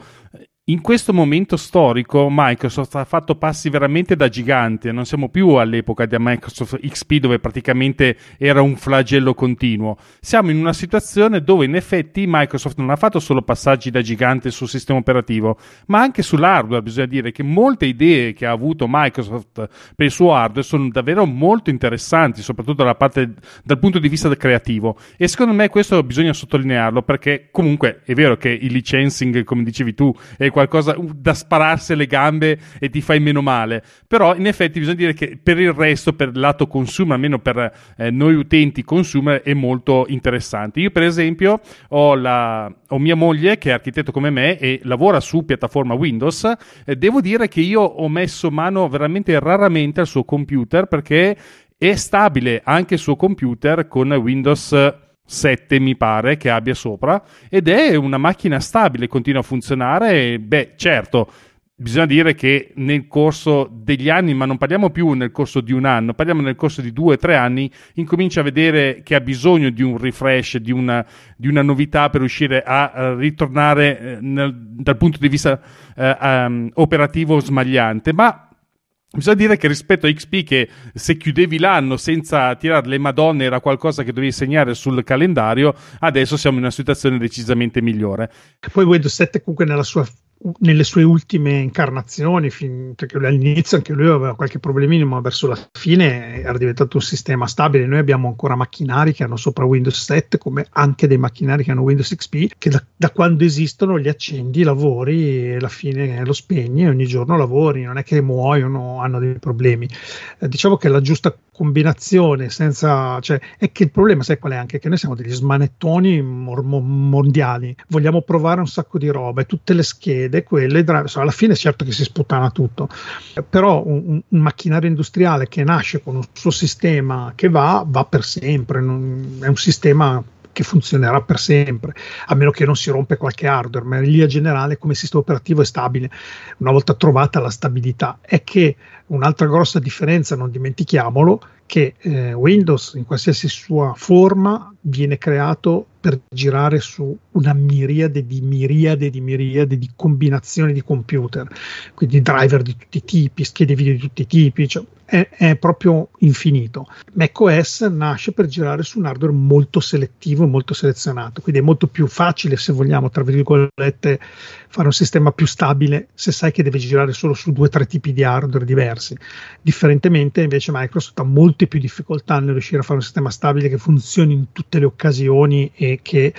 in questo momento storico Microsoft ha fatto passi veramente da gigante, non siamo più all'epoca di Microsoft XP dove praticamente era un flagello continuo, siamo in una situazione dove in effetti Microsoft non ha fatto solo passaggi da gigante sul sistema operativo, ma anche sull'hardware, bisogna dire che molte idee che ha avuto Microsoft per il suo hardware sono davvero molto interessanti, soprattutto parte, dal punto di vista creativo. E secondo me questo bisogna sottolinearlo perché comunque è vero che il licensing, come dicevi tu, è qualcosa da spararsi alle gambe e ti fai meno male. Però in effetti bisogna dire che per il resto, per il lato consumer, almeno per eh, noi utenti consumer, è molto interessante. Io per esempio ho, la, ho mia moglie che è architetto come me e lavora su piattaforma Windows. Eh, devo dire che io ho messo mano veramente raramente al suo computer perché è stabile anche il suo computer con Windows 7 mi pare che abbia sopra ed è una macchina stabile, continua a funzionare e beh certo bisogna dire che nel corso degli anni, ma non parliamo più nel corso di un anno, parliamo nel corso di due o tre anni, incomincia a vedere che ha bisogno di un refresh, di una, di una novità per riuscire a, a ritornare eh, nel, dal punto di vista eh, um, operativo smagliante. Ma Bisogna dire che rispetto a XP, che se chiudevi l'anno senza tirare le Madonne era qualcosa che dovevi segnare sul calendario, adesso siamo in una situazione decisamente migliore.
Poi Windows 7 comunque nella sua nelle sue ultime incarnazioni, fin, perché all'inizio anche lui aveva qualche problemino, ma verso la fine era diventato un sistema stabile. Noi abbiamo ancora macchinari che hanno sopra Windows 7, come anche dei macchinari che hanno Windows XP, che da, da quando esistono li accendi, lavori e alla fine lo spegni e ogni giorno lavori, non è che muoiono, hanno dei problemi. Eh, diciamo che la giusta combinazione senza cioè è che il problema sai qual è anche che noi siamo degli smanettoni mor- mondiali vogliamo provare un sacco di roba e tutte le schede quelle driver, alla fine certo che si sputtana tutto però un, un, macchinario industriale che nasce con un suo sistema che va va per sempre non, è un sistema che funzionerà per sempre, a meno che non si rompe qualche hardware, ma in linea generale come sistema operativo è stabile. Una volta trovata la stabilità, è che un'altra grossa differenza, non dimentichiamolo, che eh, Windows in qualsiasi sua forma viene creato per girare su una miriade di miriade di miriade di combinazioni di computer, quindi driver di tutti i tipi, schede video di tutti i tipi, cioè è, è, proprio infinito. macOS nasce per girare su un hardware molto selettivo e molto selezionato, quindi è molto più facile, se vogliamo, tra virgolette, fare un sistema più stabile se sai che deve girare solo su due o tre tipi di hardware diversi. Differentemente, invece, Microsoft ha molte più difficoltà nel riuscire a fare un sistema stabile che funzioni in tutte le occasioni e che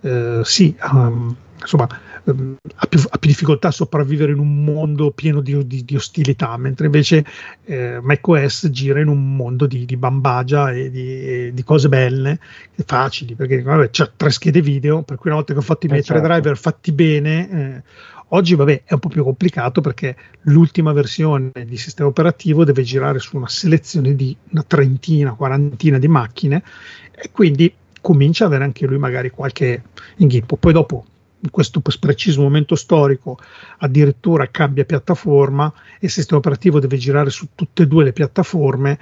eh, sì, um, insomma, um, ha, più, ha, più, difficoltà a sopravvivere in un mondo pieno di, di, di ostilità, mentre invece eh, macOS gira in un mondo di, di bambagia e di, di, cose belle, facili, perché vabbè, c'è tre schede video, per cui una volta che ho fatto i miei eh, tre certo. driver fatti bene, eh, oggi vabbè è un po' più complicato perché l'ultima versione di sistema operativo deve girare su una selezione di una trentina, quarantina di macchine e quindi comincia ad avere anche lui magari qualche inghippo. Poi dopo, in questo preciso momento storico, addirittura cambia piattaforma e il sistema operativo deve girare su tutte e due le piattaforme,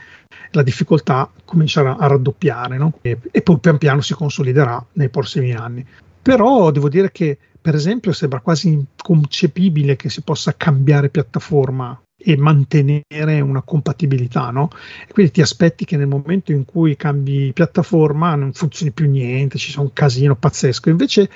la difficoltà comincerà a raddoppiare no? e, e poi pian piano si consoliderà nei prossimi anni. Però devo dire che, per esempio, sembra quasi inconcepibile che si possa cambiare piattaforma e mantenere una compatibilità, no? E quindi ti aspetti che nel momento in cui cambi piattaforma non funzioni più niente, ci sia un casino pazzesco. Invece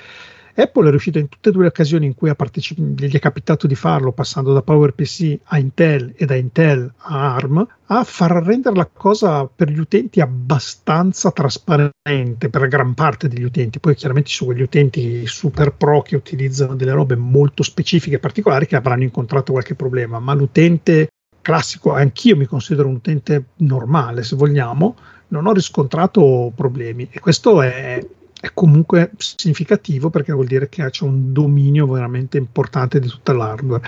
Apple è riuscita in tutte e due le occasioni in cui partecipi- gli è capitato di farlo, passando da PowerPC a Intel e da Intel a ARM, a far rendere la cosa per gli utenti abbastanza trasparente per gran parte degli utenti. Poi chiaramente ci sono quegli utenti super pro che utilizzano delle robe molto specifiche e particolari che avranno incontrato qualche problema, ma l'utente classico, anch'io mi considero un utente normale se vogliamo, non ho riscontrato problemi e questo è è comunque significativo perché vuol dire che c'è un dominio veramente importante di tutta l'hardware.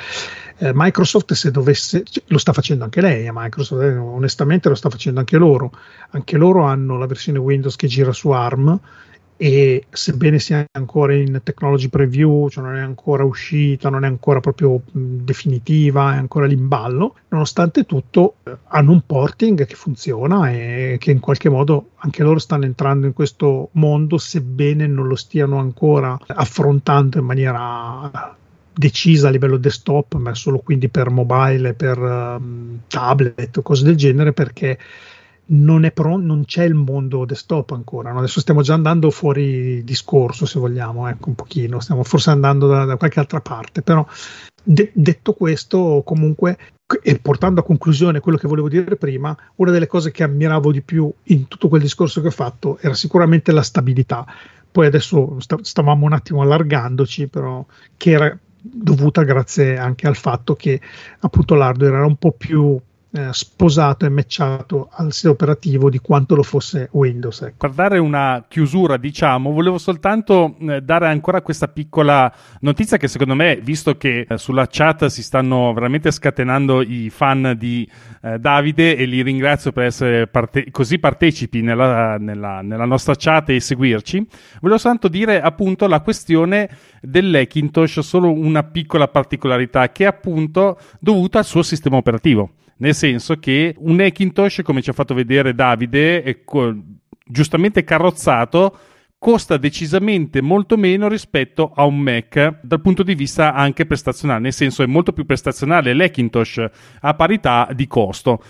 Eh, Microsoft se dovesse, cioè, lo sta facendo anche lei, a Microsoft eh, onestamente lo sta facendo anche loro, anche loro hanno la versione Windows che gira su ARM e sebbene sia ancora in technology preview, cioè non è ancora uscita, non è ancora proprio definitiva, è ancora lì in ballo, nonostante tutto eh, hanno un porting che funziona e che in qualche modo anche loro stanno entrando in questo mondo, sebbene non lo stiano ancora affrontando in maniera decisa a livello desktop, ma solo quindi per mobile, per um, tablet o cose del genere, perché non, è pro- non c'è il mondo desktop ancora. No? Adesso stiamo già andando fuori discorso, se vogliamo, ecco, un pochino, stiamo forse andando da, da qualche altra parte, però de- detto questo, comunque, e portando a conclusione quello che volevo dire prima, una delle cose che ammiravo di più in tutto quel discorso che ho fatto era sicuramente la stabilità. Poi adesso st- stavamo un attimo allargandoci, però che era dovuta grazie anche al fatto che appunto l'hardware era un po' più eh, sposato e matchato al sistema operativo di quanto lo fosse Windows. Ecco.
Per dare una chiusura, diciamo, volevo soltanto eh, dare ancora questa piccola notizia che secondo me, visto che eh, sulla chat si stanno veramente scatenando i fan di eh, Davide e li ringrazio per essere parte- così partecipi nella, nella, nella, nostra chat e seguirci, volevo soltanto dire appunto la questione dell'Ekintosh, solo una piccola particolarità che è appunto dovuta al suo sistema operativo. Nel senso che un Hackintosh, come ci ha fatto vedere Davide, è co- giustamente carrozzato, costa decisamente molto meno rispetto a un Mac dal punto di vista anche prestazionale, nel senso è molto più prestazionale l'Hackintosh a parità di costo.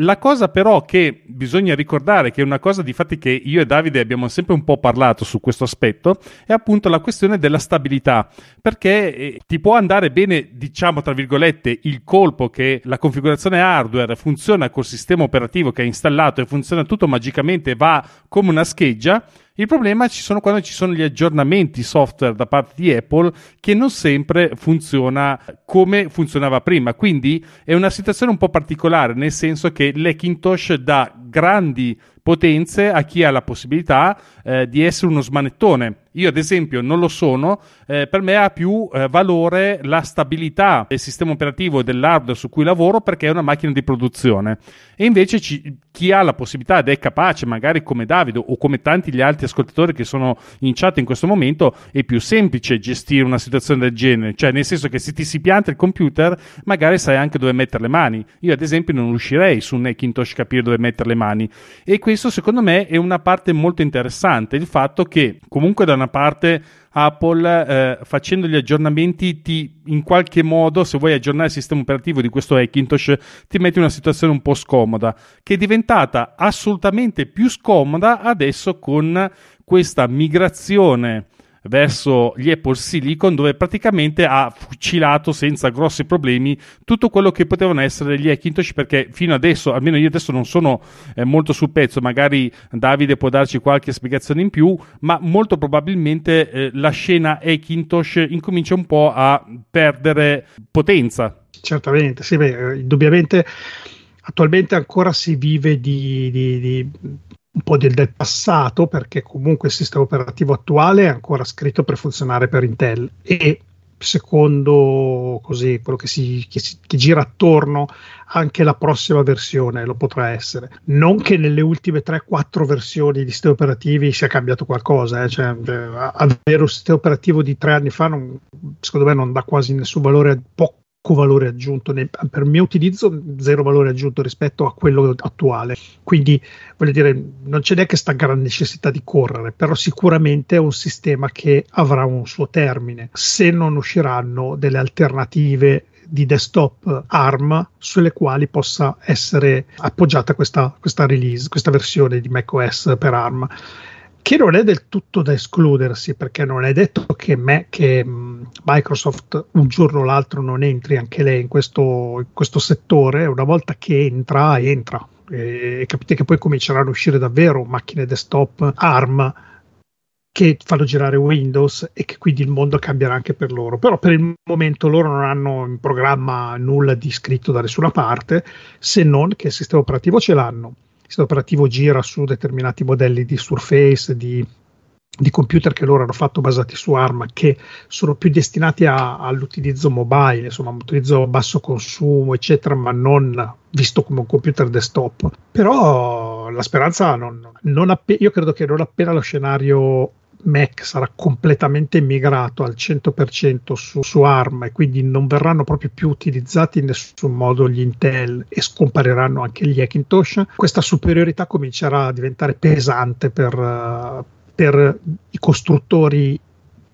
La cosa però che bisogna ricordare, che è una cosa di fatti che io e Davide abbiamo sempre un po' parlato su questo aspetto, è appunto la questione della stabilità, perché eh, ti può andare bene, diciamo tra virgolette, il colpo che la configurazione hardware funziona col sistema operativo che è installato e funziona tutto magicamente, va come una scheggia, il problema ci sono quando ci sono gli aggiornamenti software da parte di Apple che non sempre funziona come funzionava prima. Quindi è una situazione un po' particolare, nel senso che l'Hackintosh dà grandi potenze a chi ha la possibilità eh, di essere uno smanettone. Io, ad esempio, non lo sono, eh, per me ha più eh, valore la stabilità del sistema operativo e dell'hardware su cui lavoro perché è una macchina di produzione. E invece ci, chi ha la possibilità ed è capace, magari come Davide o come tanti gli altri ascoltatori che sono in chat in questo momento, è più semplice gestire una situazione del genere. Cioè, nel senso che se ti si pianta il computer, magari sai anche dove mettere le mani. Io, ad esempio, non riuscirei su un Macintosh capire dove mettere le mani. E questo, secondo me, è una parte molto interessante. Il fatto che, comunque, da una parte Apple eh, facendo gli aggiornamenti ti in qualche modo se vuoi aggiornare il sistema operativo di questo Hackintosh ti metti in una situazione un po' scomoda che è diventata assolutamente più scomoda adesso con questa migrazione verso gli Apple Silicon dove praticamente ha fucilato senza grossi problemi tutto quello che potevano essere gli Hackintosh perché fino adesso, almeno io adesso non sono eh, molto sul pezzo, magari Davide può darci qualche spiegazione in più, ma molto probabilmente eh, la scena Hackintosh incomincia un po' a perdere potenza.
Certamente, sì, beh, eh, indubbiamente attualmente ancora si vive di, di, di un po' del, del, passato, perché comunque il sistema operativo attuale è ancora scritto per funzionare per Intel e secondo così, quello che, si, che, si, che gira attorno anche la prossima versione lo potrà essere. Non che nelle ultime 3-4 versioni di sistemi operativi sia cambiato qualcosa, eh? cioè, eh, avere un sistema operativo di tre anni fa non, secondo me non dà quasi nessun valore, poco valore aggiunto, nel, per il mio utilizzo zero valore aggiunto rispetto a quello attuale. Quindi voglio dire, non c'è neanche questa gran necessità di correre, però sicuramente è un sistema che avrà un suo termine. Se non usciranno delle alternative di desktop ARM sulle quali possa essere appoggiata questa, questa release, questa versione di macOS per ARM che non è del tutto da escludersi, perché non è detto che, me, che mm, Microsoft un giorno o l'altro non entri anche lei in questo, in questo settore, una volta che entra, entra. E capite che poi cominceranno a uscire davvero macchine desktop ARM che fanno girare Windows e che quindi il mondo cambierà anche per loro. Però per il momento loro non hanno in programma nulla di scritto da nessuna parte, se non che il sistema operativo ce l'hanno sistema operativo gira su determinati modelli di Surface, di, di computer che loro hanno fatto basati su ARM, che sono più destinati a, all'utilizzo mobile, insomma, utilizzo a basso consumo, eccetera, ma non visto come un computer desktop. Però la speranza non, non appe- io credo che non appena lo scenario Mac sarà completamente migrato al 100% su, su, ARM e quindi non verranno proprio più utilizzati in nessun modo gli Intel e scompariranno anche gli Hackintosh, questa superiorità comincerà a diventare pesante per, uh, per i costruttori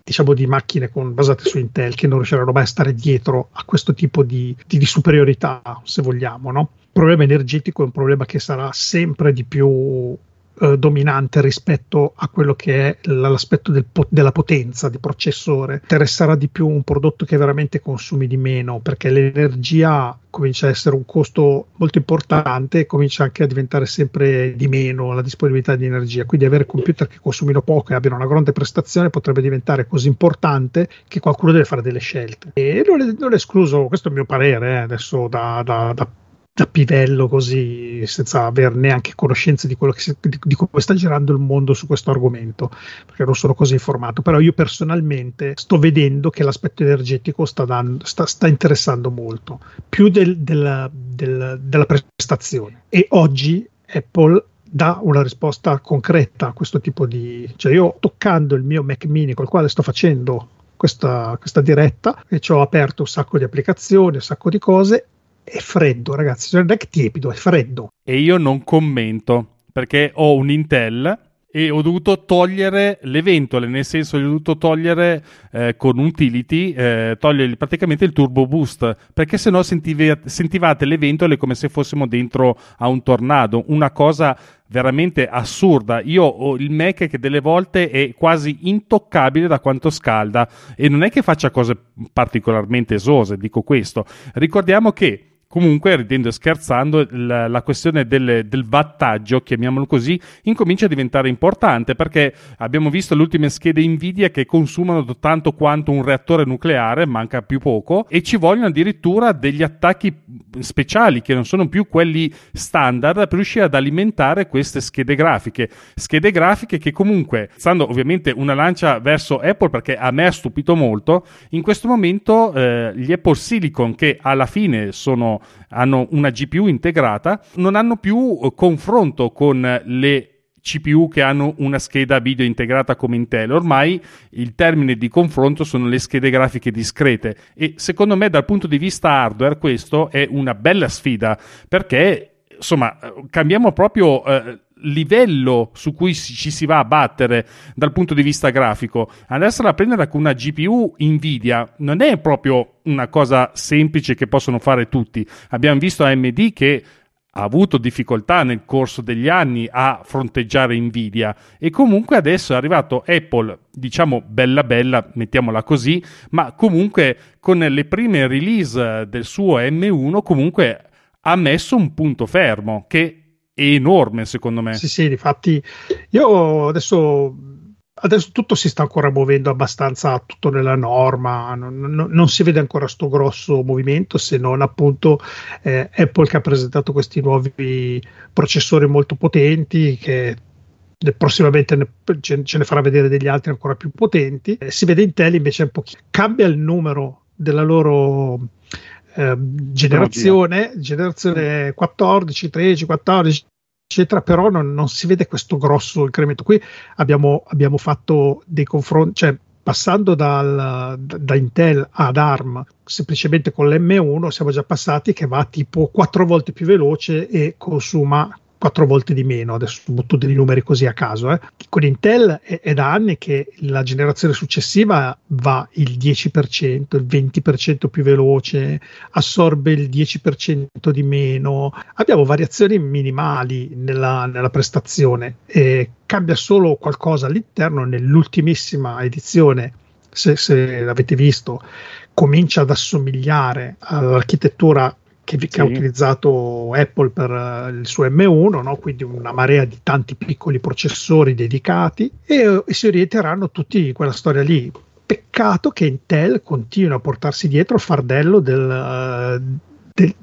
diciamo di macchine con, basate su Intel che non riusciranno mai a stare dietro a questo tipo di, di, di superiorità, se vogliamo. No? Il problema energetico è un problema che sarà sempre di più eh, dominante rispetto a quello che è l'aspetto del po- della potenza di processore. Interesserà di più un prodotto che veramente consumi di meno perché l'energia comincia a essere un costo molto importante e comincia anche a diventare sempre di meno la disponibilità di energia. Quindi avere computer che consumino poco e abbiano una grande prestazione potrebbe diventare così importante che qualcuno deve fare delle scelte. E non è, non è escluso, questo è il mio parere, eh, adesso da, da, da da pivello così senza avere neanche conoscenza di, quello che si, di, di, come sta girando il mondo su questo argomento perché non sono così informato. Però io personalmente sto vedendo che l'aspetto energetico sta, dando, sta, sta interessando molto più del, del, del, della prestazione. E oggi Apple dà una risposta concreta a questo tipo di cioè io toccando il mio Mac mini col quale sto facendo questa, questa diretta e ci ho aperto un sacco di applicazioni un sacco di cose è freddo, ragazzi. Non è tiepido, è freddo.
E io non commento perché ho un Intel e ho dovuto togliere le ventole, nel senso che ho dovuto togliere eh, con utility, eh, togliere praticamente il turbo boost, perché sennò sentivi, sentivate le ventole come se fossimo dentro a un tornado, una cosa veramente assurda. Io ho il Mac che delle volte è quasi intoccabile da quanto scalda e non è che faccia cose particolarmente esose, dico questo. Ricordiamo che Comunque, ridendo e scherzando, la, la questione del, del, wattaggio, chiamiamolo così, incomincia a diventare importante perché abbiamo visto le ultime schede Nvidia che consumano tanto quanto un reattore nucleare, manca più poco, e ci vogliono addirittura degli attacchi speciali che non sono più quelli standard per riuscire ad alimentare queste schede grafiche. Schede grafiche che comunque, stando ovviamente una lancia verso Apple perché a me ha stupito molto, in questo momento eh, gli Apple Silicon che alla fine sono hanno una GPU integrata, non hanno più eh, confronto con le CPU che hanno una scheda video integrata come Intel. Ormai il termine di confronto sono le schede grafiche discrete e secondo me dal punto di vista hardware questo è una bella sfida perché insomma cambiamo proprio eh, livello su cui ci si va a battere dal punto di vista grafico. Andarsela a prendere con una GPU Nvidia non è proprio una cosa semplice che possono fare tutti. Abbiamo visto AMD che ha avuto difficoltà nel corso degli anni a fronteggiare Nvidia e comunque adesso è arrivato Apple, diciamo bella bella, mettiamola così, ma comunque con le prime release del suo M1 comunque ha messo un punto fermo che enorme secondo me.
Sì, sì, infatti io adesso, adesso tutto si sta ancora muovendo abbastanza tutto nella norma, non, non, non si vede ancora sto grosso movimento se non appunto eh, Apple che ha presentato questi nuovi processori molto potenti che prossimamente ce, ne farà vedere degli altri ancora più potenti. Eh, si vede Intel invece un po' cambia il numero della loro eh, generazione, generazione 14, 13, 14, eccetera, però non, non, si vede questo grosso incremento. Qui abbiamo, abbiamo fatto dei confronti, cioè passando dal, da Intel ad ARM semplicemente con l'M1 siamo già passati che va tipo quattro volte più veloce e consuma quattro volte di meno, adesso butto dei numeri così a caso. Eh. Con Intel è, è, da anni che la generazione successiva va il 10%, il 20% più veloce, assorbe il 10% di meno. Abbiamo variazioni minimali nella, nella prestazione e cambia solo qualcosa all'interno nell'ultimissima edizione. Se, se l'avete visto, comincia ad assomigliare all'architettura che, che sì. ha utilizzato Apple per uh, il suo M1, no? quindi una marea di tanti piccoli processori dedicati e, e si orienteranno tutti in quella storia lì. Peccato che Intel continua a portarsi dietro il fardello del, uh, del,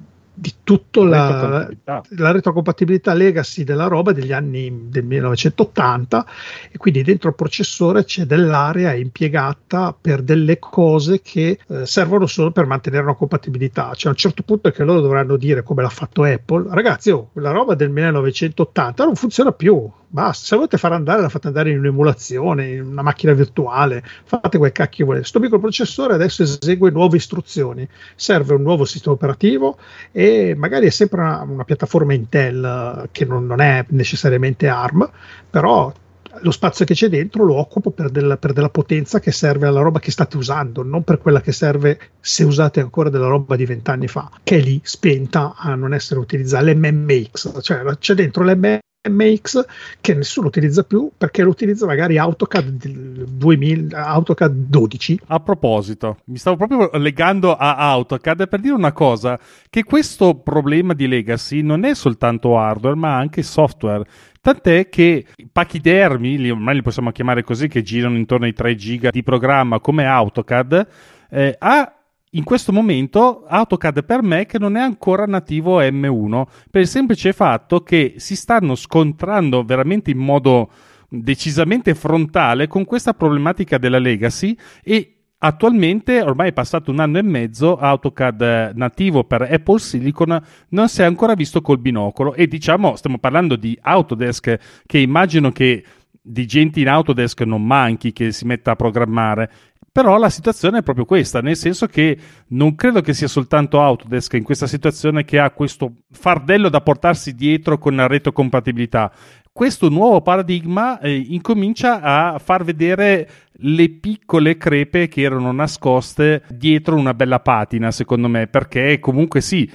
di tutta la, la, retrocompatibilità legacy della roba degli anni del 1980 e quindi dentro il processore c'è dell'area impiegata per delle cose che eh, servono solo per mantenere una compatibilità. Cioè a un certo punto è che loro dovranno dire come l'ha fatto Apple ragazzi oh, la roba del 1980 non funziona più basta. Se volete far andare, la fate andare in un'emulazione, in una macchina virtuale, fate quel cacchio volete. Sto microprocessore adesso esegue nuove istruzioni, serve un nuovo sistema operativo e magari è sempre una, una piattaforma Intel che non, non, è necessariamente ARM, però lo spazio che c'è dentro lo occupo per, del, per, della potenza che serve alla roba che state usando, non per quella che serve se usate ancora della roba di vent'anni fa, che è lì spenta a non essere utilizzata, l'MMX, cioè c'è dentro l'MMX MX che nessuno utilizza più perché lo utilizza magari AutoCAD 2000, AutoCAD 12.
A proposito, mi stavo proprio legando a AutoCAD per dire una cosa, che questo problema di legacy non è soltanto hardware ma anche software. Tant'è che pachidermi, ormai li possiamo chiamare così, che girano intorno ai 3 giga di programma come AutoCAD, eh, ha in questo momento AutoCAD per Mac non è ancora nativo M1 per il semplice fatto che si stanno scontrando veramente in modo decisamente frontale con questa problematica della legacy e Attualmente, ormai è passato un anno e mezzo, AutoCAD nativo per Apple Silicon non si è ancora visto col binocolo e diciamo, stiamo parlando di Autodesk che immagino che di gente in Autodesk non manchi che si metta a programmare però la situazione è proprio questa, nel senso che non credo che sia soltanto Autodesk in questa situazione che ha questo fardello da portarsi dietro con la retrocompatibilità. Questo nuovo paradigma eh, incomincia a far vedere le piccole crepe che erano nascoste dietro una bella patina, secondo me, perché comunque sì,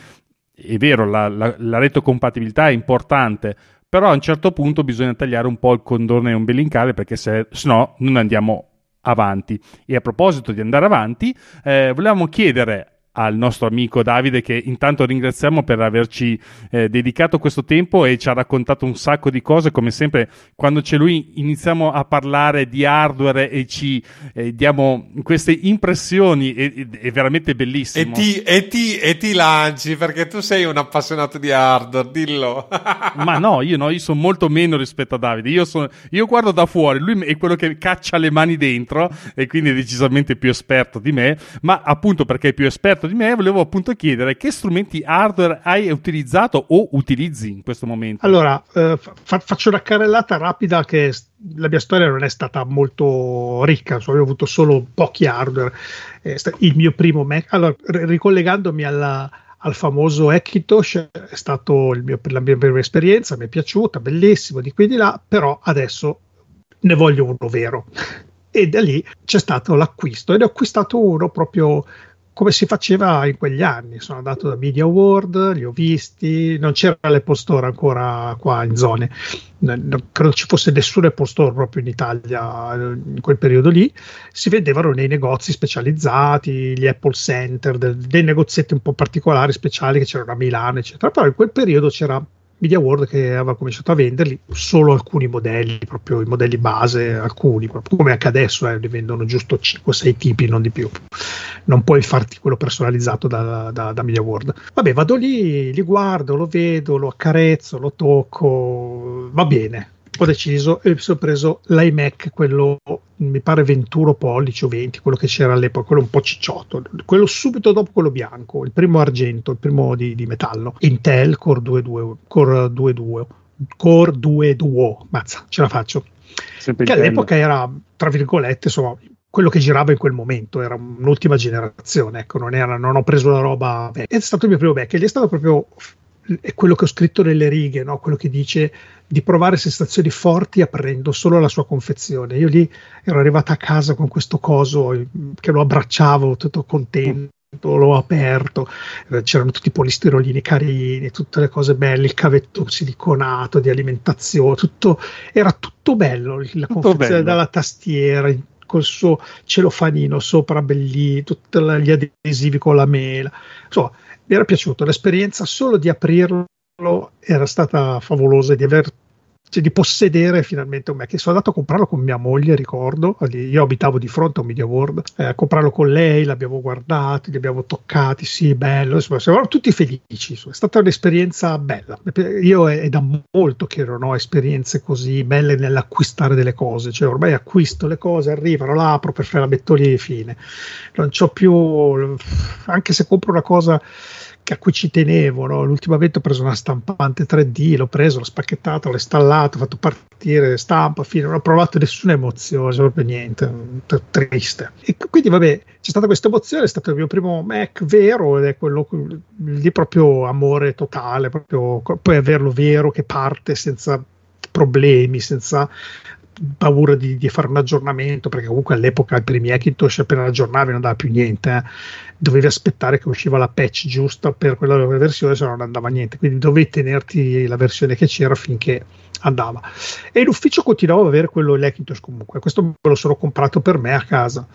è vero, la, la, la retrocompatibilità è importante, però a un certo punto bisogna tagliare un po' il condone ombelicale perché se no non andiamo avanti. E a proposito di andare avanti, eh, volevamo chiedere al nostro amico Davide che intanto ringraziamo per averci eh, dedicato questo tempo e ci ha raccontato un sacco di cose. Come sempre quando c'è lui iniziamo a parlare di hardware e ci eh, diamo queste impressioni è, è veramente bellissimo.
E ti, e, ti, e ti, lanci perché tu sei un appassionato di hardware dillo. [laughs]
Ma no io no io sono molto meno rispetto a Davide. Io, sono, io guardo da fuori lui è quello che caccia le mani dentro e quindi è decisamente più esperto di me ma appunto perché è più esperto di me, volevo appunto chiedere che strumenti hardware hai utilizzato o utilizzi in questo momento.
Allora, eh, fa- faccio una carrellata rapida che la mia storia non è stata molto ricca, cioè, ho avuto solo pochi hardware. Eh, il mio primo Mac, allora, ricollegandomi alla, al famoso Ekitosh è stata la mia prima esperienza, mi è piaciuta, bellissimo di qui e di là, però adesso ne voglio uno vero. [laughs] E da lì c'è stato l'acquisto ed ho acquistato uno proprio come si faceva in quegli anni. Sono andato da Media World, li ho visti, non c'era l'Apple Store ancora qua in zone, non credo ci fosse nessun Apple Store proprio in Italia in quel periodo lì. Si vendevano nei negozi specializzati, gli Apple Center, dei negozietti un po' particolari, speciali che c'erano a Milano, eccetera. Però in quel periodo c'era Media World che aveva cominciato a venderli solo alcuni modelli, proprio i modelli base, alcuni, proprio come anche adesso, eh, ne vendono giusto 5-6 tipi, non di più. Non puoi farti quello personalizzato da, da, da Media World. Vabbè, vado lì, li guardo, lo vedo, lo accarezzo, lo tocco, va bene, ho deciso e ho preso l'iMac, quello mi pare 21 pollici o 20, quello che c'era all'epoca, quello un po' cicciotto, quello subito dopo quello bianco, il primo argento, il primo di, di metallo, Intel Core 2.2, Core 2.2, Core 2 Duo, mazza, ce la faccio. Sempre che all'epoca era, tra virgolette, insomma, quello che girava in quel momento, era un'ultima generazione, ecco, non, era, non ho preso la roba, beh, è stato il mio primo Mac, ed è stato proprio è quello che ho scritto nelle righe, no? quello che dice di provare sensazioni forti aprendo solo la sua confezione. Io lì ero arrivata a casa con questo coso che lo abbracciavo tutto contento. L'ho aperto, eh, c'erano tutti i polistirolini carini, tutte le cose belle, il cavetto siliconato di alimentazione, tutto, era tutto bello. La tutto confezione bello. dalla tastiera, col suo celofanino sopra bellissimo, tutti gli adesivi con la mela. Insomma, mi era piaciuto. L'esperienza solo di aprirlo era stata favolosa di aver cioè di possedere finalmente un Mac. Sono andato a comprarlo con mia moglie, ricordo. Io abitavo di fronte a un Media World, eh, a comprarlo con lei, l'abbiamo guardato, li abbiamo toccati, sì, bello. Insomma, siamo tutti felici. È stata un'esperienza bella. Io è, è, da molto che non ho esperienze così belle nell'acquistare delle cose. Cioè, ormai acquisto le cose, arrivano, la apro per fare la bettolina e fine. Non ho più, anche se compro una cosa a cui ci tenevo. No? L'ultimamente ho preso una stampante 3D, l'ho preso, l'ho spacchettato, l'ho installato, ho fatto partire stampa, fine, non ho provato nessuna emozione, proprio niente, triste. E quindi vabbè, c'è stata questa emozione, è stato il mio primo Mac vero ed è quello lì proprio amore totale, proprio poi averlo vero che parte senza problemi, senza paura di, di, fare un aggiornamento, perché comunque all'epoca i primi Hackintosh appena aggiornavi non andava più niente, eh. dovevi aspettare che usciva la patch giusta per quella versione, se no non andava niente, quindi dovevi tenerti la versione che c'era finché andava. E l'ufficio continuava ad avere quello Hackintosh comunque, questo me lo sono comprato per me a casa.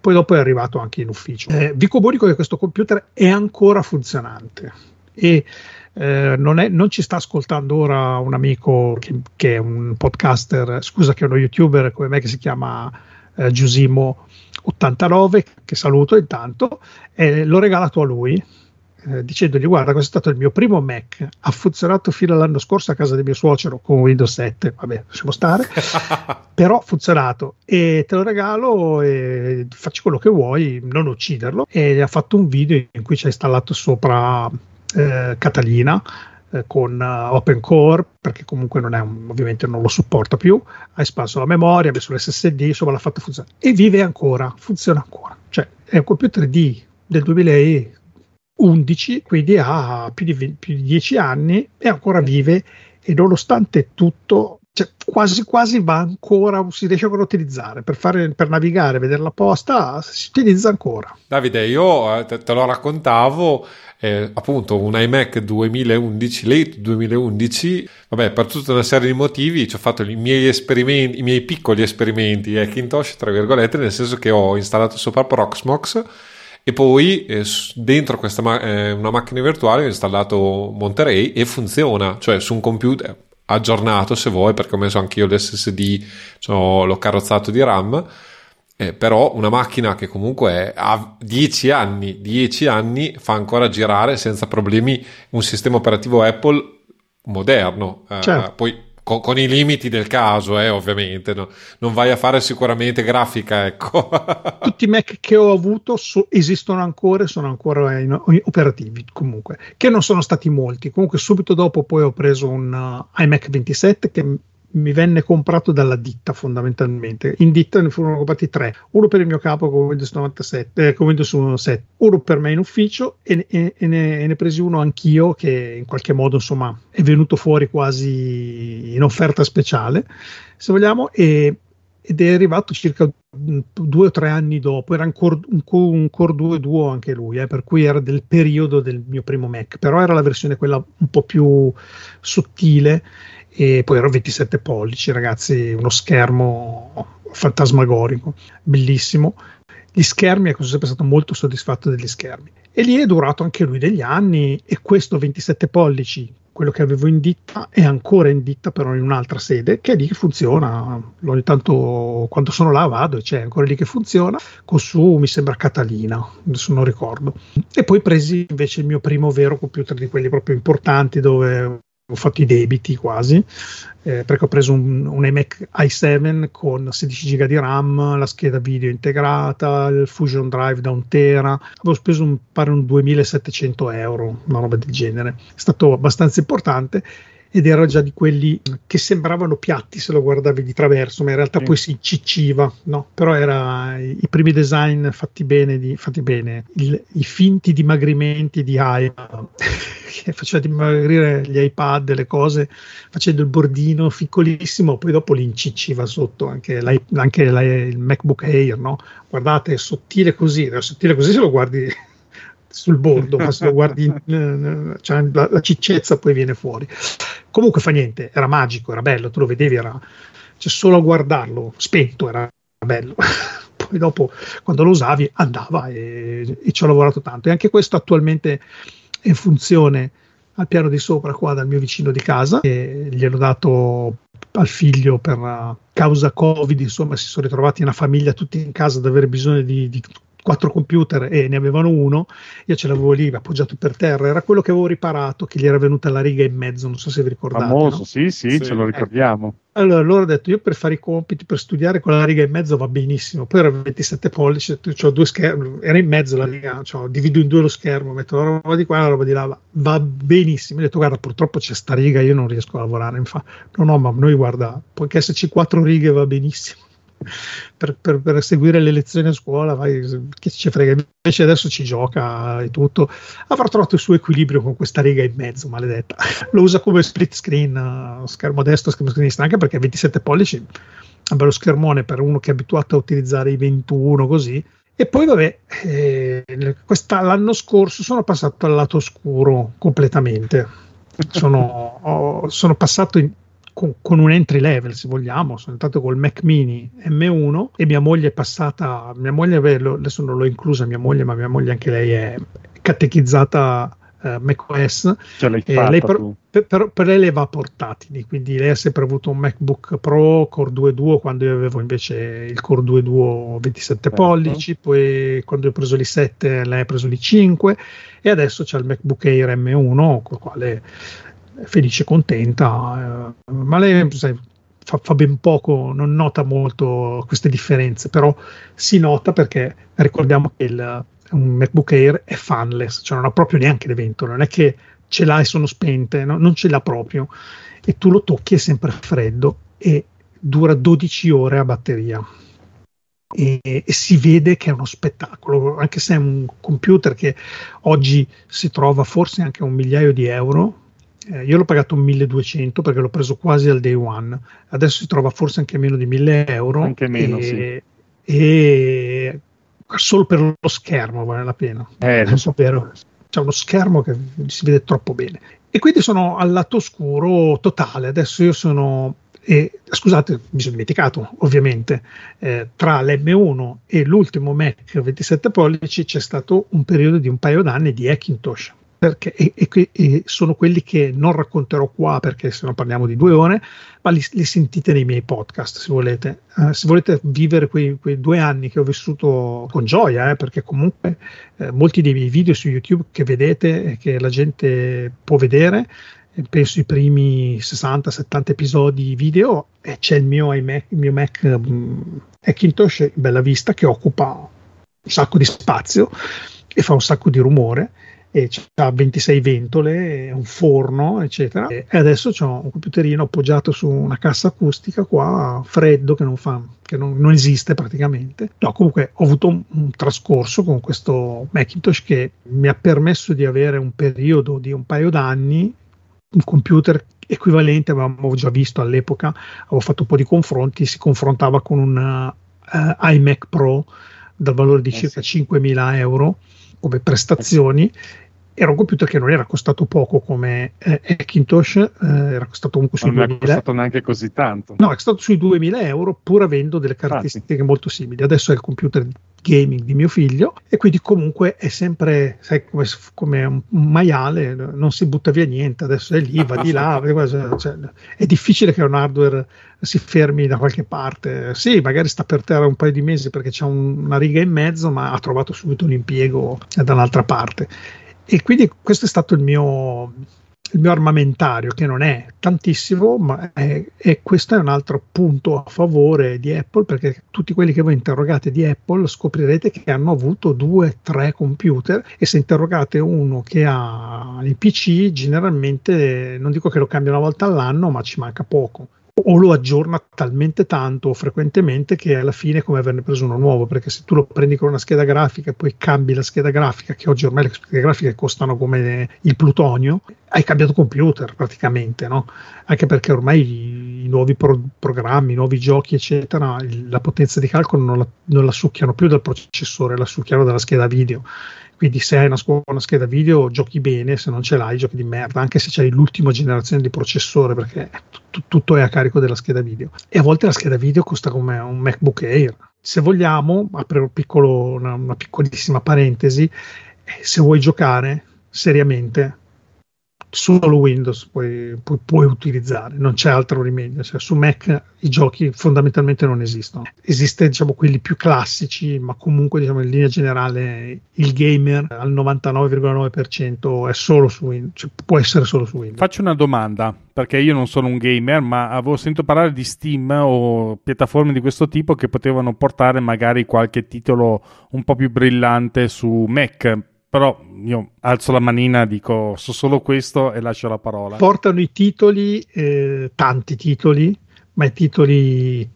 Poi dopo è arrivato anche in ufficio. Eh, vi comunico che questo computer è ancora funzionante e eh, non, è, non, ci sta ascoltando ora un amico che, che, è un podcaster, scusa che è uno youtuber come me che si chiama eh, Giusimo89, che saluto intanto, e l'ho regalato a lui. Eh, dicendogli guarda questo è stato il mio primo Mac ha funzionato fino all'anno scorso a casa del mio suocero con Windows 7 vabbè lasciamo stare. [laughs] Però ha funzionato. E te lo regalo e facci quello che vuoi non ucciderlo. E ha fatto un video in cui ci ha installato sopra eh, Catalina eh, con uh, Open Core perché comunque non è un, ovviamente non lo supporta più ha espanso la memoria ha messo l'SSD insomma l'ha fatto funzionare. E vive ancora funziona ancora. Cioè è un computer di, del 2011 quindi ha più di, 20, più di 10 anni e ancora vive e nonostante tutto cioè, quasi quasi va ancora, si riesce ancora a utilizzare per, fare, per navigare, vedere la posta, si utilizza ancora.
Davide, io eh, te, te lo raccontavo, eh, appunto un iMac 2011, late 2011, vabbè, per tutta una serie di motivi ci ho fatto i miei esperimenti, i miei piccoli esperimenti Hackintosh, tra virgolette, nel senso che ho installato sopra Proxmox e poi eh, dentro questa ma- eh, una macchina virtuale ho installato Monterey e funziona, cioè su un computer aggiornato se vuoi perché ho messo anch'io l'SSD, cioè, l'ho carrozzato di RAM. Eh, però una macchina che comunque ha 10 anni, 10 anni fa ancora girare senza problemi un sistema operativo Apple moderno. Eh, certo. Poi con, con, i limiti del caso, eh, ovviamente. No? Non vai a fare sicuramente grafica, ecco. [laughs]
Tutti i Mac che ho avuto so, esistono ancora e sono ancora in, in, operativi, comunque, che non sono stati molti. Comunque subito dopo poi ho preso un uh, iMac 27 che mi venne comprato dalla ditta fondamentalmente. In ditta ne furono comprati tre, uno per il mio capo con Windows 97, eh, con Windows 7, uno per me in ufficio e, e, e, ne, e, ne, presi uno anch'io che in qualche modo insomma è venuto fuori quasi in offerta speciale, se vogliamo, ed è arrivato circa due o tre anni dopo, era un Core, un, un Core 2 Duo anche lui, eh, per cui era del periodo del mio primo Mac, però era la versione quella un po' più sottile e poi ero 27 pollici, ragazzi, uno schermo fantasmagorico, bellissimo. Gli schermi, ecco, sono sempre stato molto soddisfatto degli schermi. E lì è durato anche lui degli anni e questo 27 pollici, quello che avevo in ditta, è ancora in ditta però in un'altra sede, che è lì che funziona. Ogni tanto quando sono là vado e c'è ancora lì che funziona, con su mi sembra Catalina, adesso non ricordo. E poi presi invece il mio primo vero computer di quelli proprio importanti dove ho fatto i debiti quasi, eh, perché ho preso un, iMac i7 con 16 giga di RAM, la scheda video integrata, il Fusion Drive da un tera, avevo speso un, pare un 2700 euro, una roba del genere, è stato abbastanza importante ed era già di quelli che sembravano piatti se lo guardavi di traverso, ma in realtà sì. poi si incicciva, no? Però era i, primi design fatti bene, di, fatti bene il, i finti dimagrimenti di Haia [laughs] che faceva dimagrire gli iPad, le cose, facendo il bordino piccolissimo, poi dopo li incicciva sotto anche, anche il MacBook Air, no? Guardate, è sottile così, è sottile così se lo guardi sul bordo, ma se lo guardi, cioè, la, la, ciccezza poi viene fuori. Comunque fa niente, era magico, era bello, tu lo vedevi, era, cioè, solo a guardarlo spento era bello. [laughs] poi dopo, quando lo usavi, andava e, e ci ho lavorato tanto. E anche questo attualmente è in funzione al piano di sopra qua dal mio vicino di casa e gliel'ho dato al figlio per causa covid insomma si sono ritrovati una famiglia tutti in casa ad avere bisogno di, di quattro computer e ne avevano uno, io ce l'avevo lì appoggiato per terra, era quello che avevo riparato, che gli era venuta la riga in mezzo, non so se vi ricordate.
Famoso,
no?
sì, sì, sì, ce lo ricordiamo.
Eh. Allora, loro ho detto, io per fare i compiti, per studiare con la riga in mezzo va benissimo, poi era 27 pollici, ho due schermi, era in mezzo la riga, cioè, divido in due lo schermo, metto la roba di qua e la roba di là, va benissimo. Ho detto, guarda, purtroppo c'è sta riga, io non riesco a lavorare, infatti. No, no, ma noi guarda, può esserci quattro righe va benissimo per, per, per, seguire le lezioni a scuola, vai, che ci frega, invece adesso ci gioca e tutto, avrà trovato il suo equilibrio con questa riga in mezzo, maledetta. [laughs] Lo usa come split screen, uh, schermo destro, schermo sinistra, anche perché 27 pollici un bello schermone per uno che è abituato a utilizzare i 21 così. E poi, vabbè, eh, l'anno scorso sono passato al lato oscuro completamente. Sono, [laughs] ho, sono passato in, con, con, un entry level, se vogliamo. Sono entrato col Mac Mini M1 e mia moglie è passata. Mia moglie, adesso non l'ho inclusa mia moglie, ma mia moglie anche lei è catechizzata eh, macOS.
Eh, lei per,
per, per, lei le va portatili, quindi lei ha sempre avuto un MacBook Pro Core 2 Duo quando io avevo invece il Core 2 Duo 27 certo. pollici, poi quando ho preso l'i7 lei ha preso l'i5 e adesso c'è il MacBook Air M1 con il quale felice e contenta, eh, ma lei sai, fa, fa, ben poco, non nota molto queste differenze, però si nota perché ricordiamo che il un MacBook Air è fanless, cioè non ha proprio neanche le ventole, non è che ce l'ha e sono spente, no? non ce l'ha proprio. E tu lo tocchi è sempre freddo e dura 12 ore a batteria. E, e, si vede che è uno spettacolo, anche se è un computer che oggi si trova forse anche a un migliaio di euro. Eh, io l'ho pagato 1200 perché l'ho preso quasi al day one, adesso si trova forse anche meno di 1000 euro.
Anche meno, e, sì.
E solo per lo schermo vale la pena.
Eh, non so
per, c'è uno schermo che si vede troppo bene. E quindi sono al lato oscuro totale. Adesso io sono. E, scusate, mi sono dimenticato, ovviamente, eh, tra l'M1 e l'ultimo Mac 27 pollici c'è stato un periodo di un paio d'anni di Hackintosh perché, e, e, e, sono quelli che non racconterò qua perché se no parliamo di due ore, ma li, li sentite nei miei podcast se volete. Uh, se volete vivere quei, quei, due anni che ho vissuto con gioia, eh, perché comunque eh, molti dei miei video su YouTube che vedete e che la gente può vedere, eh, penso i primi 60-70 episodi video, e c'è il mio iMac, il mio Mac um, Hackintosh in bella vista che occupa un sacco di spazio e fa un sacco di rumore e ha 26 ventole, un forno, eccetera. E adesso ho un computerino appoggiato su una cassa acustica qua, freddo, che non, fa, che non, non esiste praticamente. No, comunque ho avuto un, un, trascorso con questo Macintosh che mi ha permesso di avere un periodo di un paio d'anni, un computer equivalente, avevamo già visto all'epoca, avevo fatto un po' di confronti, si confrontava con un uh, iMac Pro dal valore di eh circa sì. 5.000 euro come prestazioni era un computer che non era costato poco come eh, Hackintosh, eh, era costato comunque sui
non 2000. Non è costato neanche così tanto.
No, è costato sui 2000 euro pur avendo delle caratteristiche Infatti. molto simili. Adesso è il computer gaming di mio figlio e quindi comunque è sempre, sai, come, come un maiale, non si butta via niente, adesso è lì, va di là, [laughs] cioè, è difficile che un hardware si fermi da qualche parte. Sì, magari sta per terra un paio di mesi perché c'è un, una riga in mezzo, ma ha trovato subito un impiego da un'altra parte e quindi questo è stato il mio, il mio armamentario, che non è tantissimo, ma è, e questo è un altro punto a favore di Apple, perché tutti quelli che voi interrogate di Apple scoprirete che hanno avuto due, tre computer e se interrogate uno che ha il PC, generalmente non dico che lo cambia una volta all'anno, ma ci manca poco o lo aggiorna talmente tanto o frequentemente che alla fine è come averne preso uno nuovo perché se tu lo prendi con una scheda grafica e poi cambi la scheda grafica che oggi ormai le schede grafiche costano come il plutonio hai cambiato computer praticamente no? anche perché ormai i nuovi pro- programmi i nuovi giochi eccetera la potenza di calcolo non la, non la succhiano più dal processore la succhiano dalla scheda video quindi se hai una, una, scheda video giochi bene, se non ce l'hai giochi di merda, anche se c'hai l'ultima generazione di processore perché t- tutto è a carico della scheda video. E a volte la scheda video costa come un MacBook Air. Se vogliamo, apro un piccolo, una, una piccolissima parentesi, eh, se vuoi giocare seriamente solo Windows puoi, puoi, puoi, utilizzare, non c'è altro rimedio. Cioè, su Mac i giochi fondamentalmente non esistono. Esiste diciamo quelli più classici, ma comunque diciamo, in linea generale il gamer al 99,9% è solo su Windows, cioè, può essere solo su Windows.
Faccio una domanda, perché io non sono un gamer, ma avevo sentito parlare di Steam o piattaforme di questo tipo che potevano portare magari qualche titolo un po' più brillante su Mac però io alzo la manina, dico so solo questo e lascio la parola.
Portano i titoli, eh, tanti titoli, ma i titoli,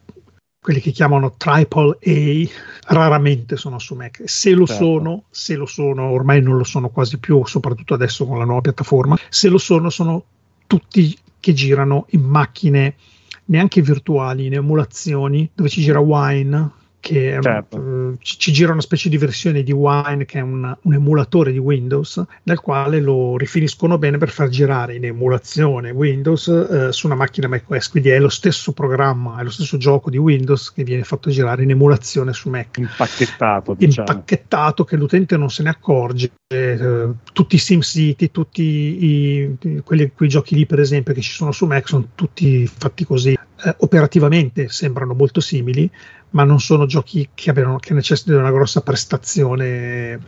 quelli che chiamano triple A, raramente sono su Mac. Se lo certo. sono, se lo sono, ormai non lo sono quasi più, soprattutto adesso con la nuova piattaforma, se lo sono, sono tutti che girano in macchine neanche virtuali, in emulazioni dove ci gira Wine che certo. uh, ci, ci, gira una specie di versione di Wine che è un, un, emulatore di Windows nel quale lo rifiniscono bene per far girare in emulazione Windows uh, su una macchina macOS quindi è lo stesso programma, è lo stesso gioco di Windows che viene fatto girare in emulazione su Mac
impacchettato diciamo.
impacchettato che l'utente non se ne accorge uh, tutti i SimCity tutti i, quelli, quei giochi lì per esempio che ci sono su Mac sono tutti fatti così operativamente sembrano molto simili ma non sono giochi che, abbiano, che necessitano di una grossa prestazione.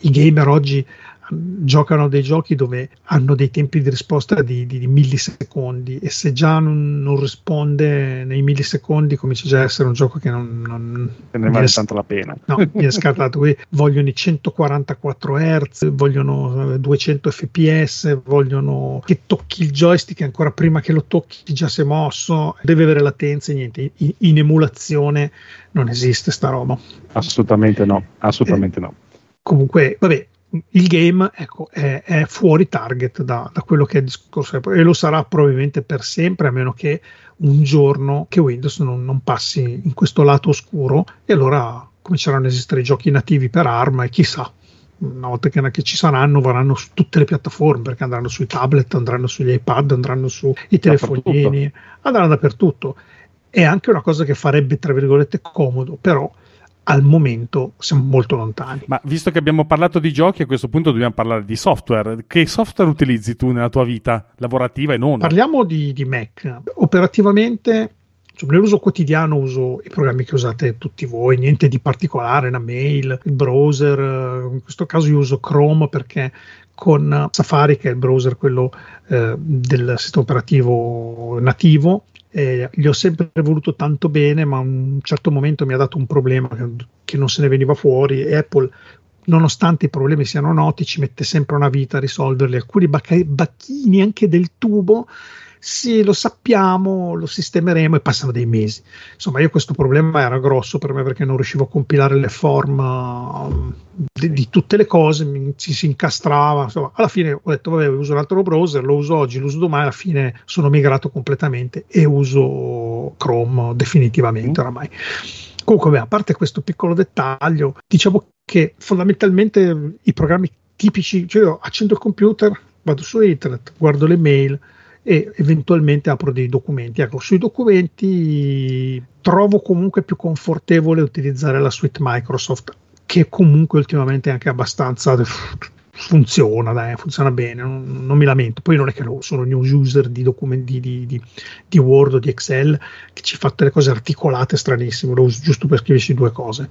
I gamer oggi giocano dei giochi dove hanno dei tempi di risposta di, di, di millisecondi e se già non, non, risponde nei millisecondi comincia già a essere un gioco che non, non
ne vale tanto la pena.
No, viene scartato. Qui vogliono i 144 Hz vogliono 200 fps vogliono che tocchi il joystick ancora prima che lo tocchi già si è mosso. Deve avere latenza e niente. In, in emulazione non esiste sta roba.
Assolutamente no assolutamente eh, no.
comunque vabbè il game ecco, è, è, fuori target da, da, quello che è il discorso e lo sarà probabilmente per sempre a meno che un giorno che Windows non, non passi in questo lato oscuro e allora cominceranno ad esistere giochi nativi per ARM e chissà una volta che, che, ci saranno varranno su tutte le piattaforme perché andranno sui tablet, andranno sugli iPad, andranno sui telefonini, andranno dappertutto. È anche una cosa che farebbe, tra virgolette, comodo, però al momento siamo molto lontani.
Ma visto che abbiamo parlato di giochi, a questo punto dobbiamo parlare di software. Che software utilizzi tu nella tua vita lavorativa e non?
Parliamo di, di Mac. Operativamente, cioè, nell'uso quotidiano uso i programmi che usate tutti voi, niente di particolare, una mail, il browser. In questo caso io uso Chrome perché con Safari, che è il browser quello eh, del sistema operativo nativo, eh, gli ho sempre voluto tanto bene, ma a un certo momento mi ha dato un problema che, non se ne veniva fuori Apple nonostante i problemi siano noti, ci mette sempre una vita a risolverli. Alcuni bacchini anche del tubo sì, lo sappiamo, lo sistemeremo e passano dei mesi. Insomma, io questo problema era grosso per me perché non riuscivo a compilare le form um, di, di, tutte le cose, mi, ci si incastrava. Insomma, alla fine ho detto, vabbè, uso un altro browser, lo uso oggi, lo uso domani, alla fine sono migrato completamente e uso Chrome definitivamente mm. oramai. Comunque, beh, a parte questo piccolo dettaglio, diciamo che fondamentalmente i programmi tipici, cioè io accendo il computer, vado su internet, guardo le mail, e eventualmente apro dei documenti. Ecco, sui documenti trovo comunque più confortevole utilizzare la suite Microsoft, che comunque ultimamente è anche abbastanza funziona, dai, funziona bene, non, non, mi lamento. Poi non è che sono new user di documenti di, di, di, Word o di Excel che ci fa delle cose articolate stranissime, lo uso giusto per scriverci due cose.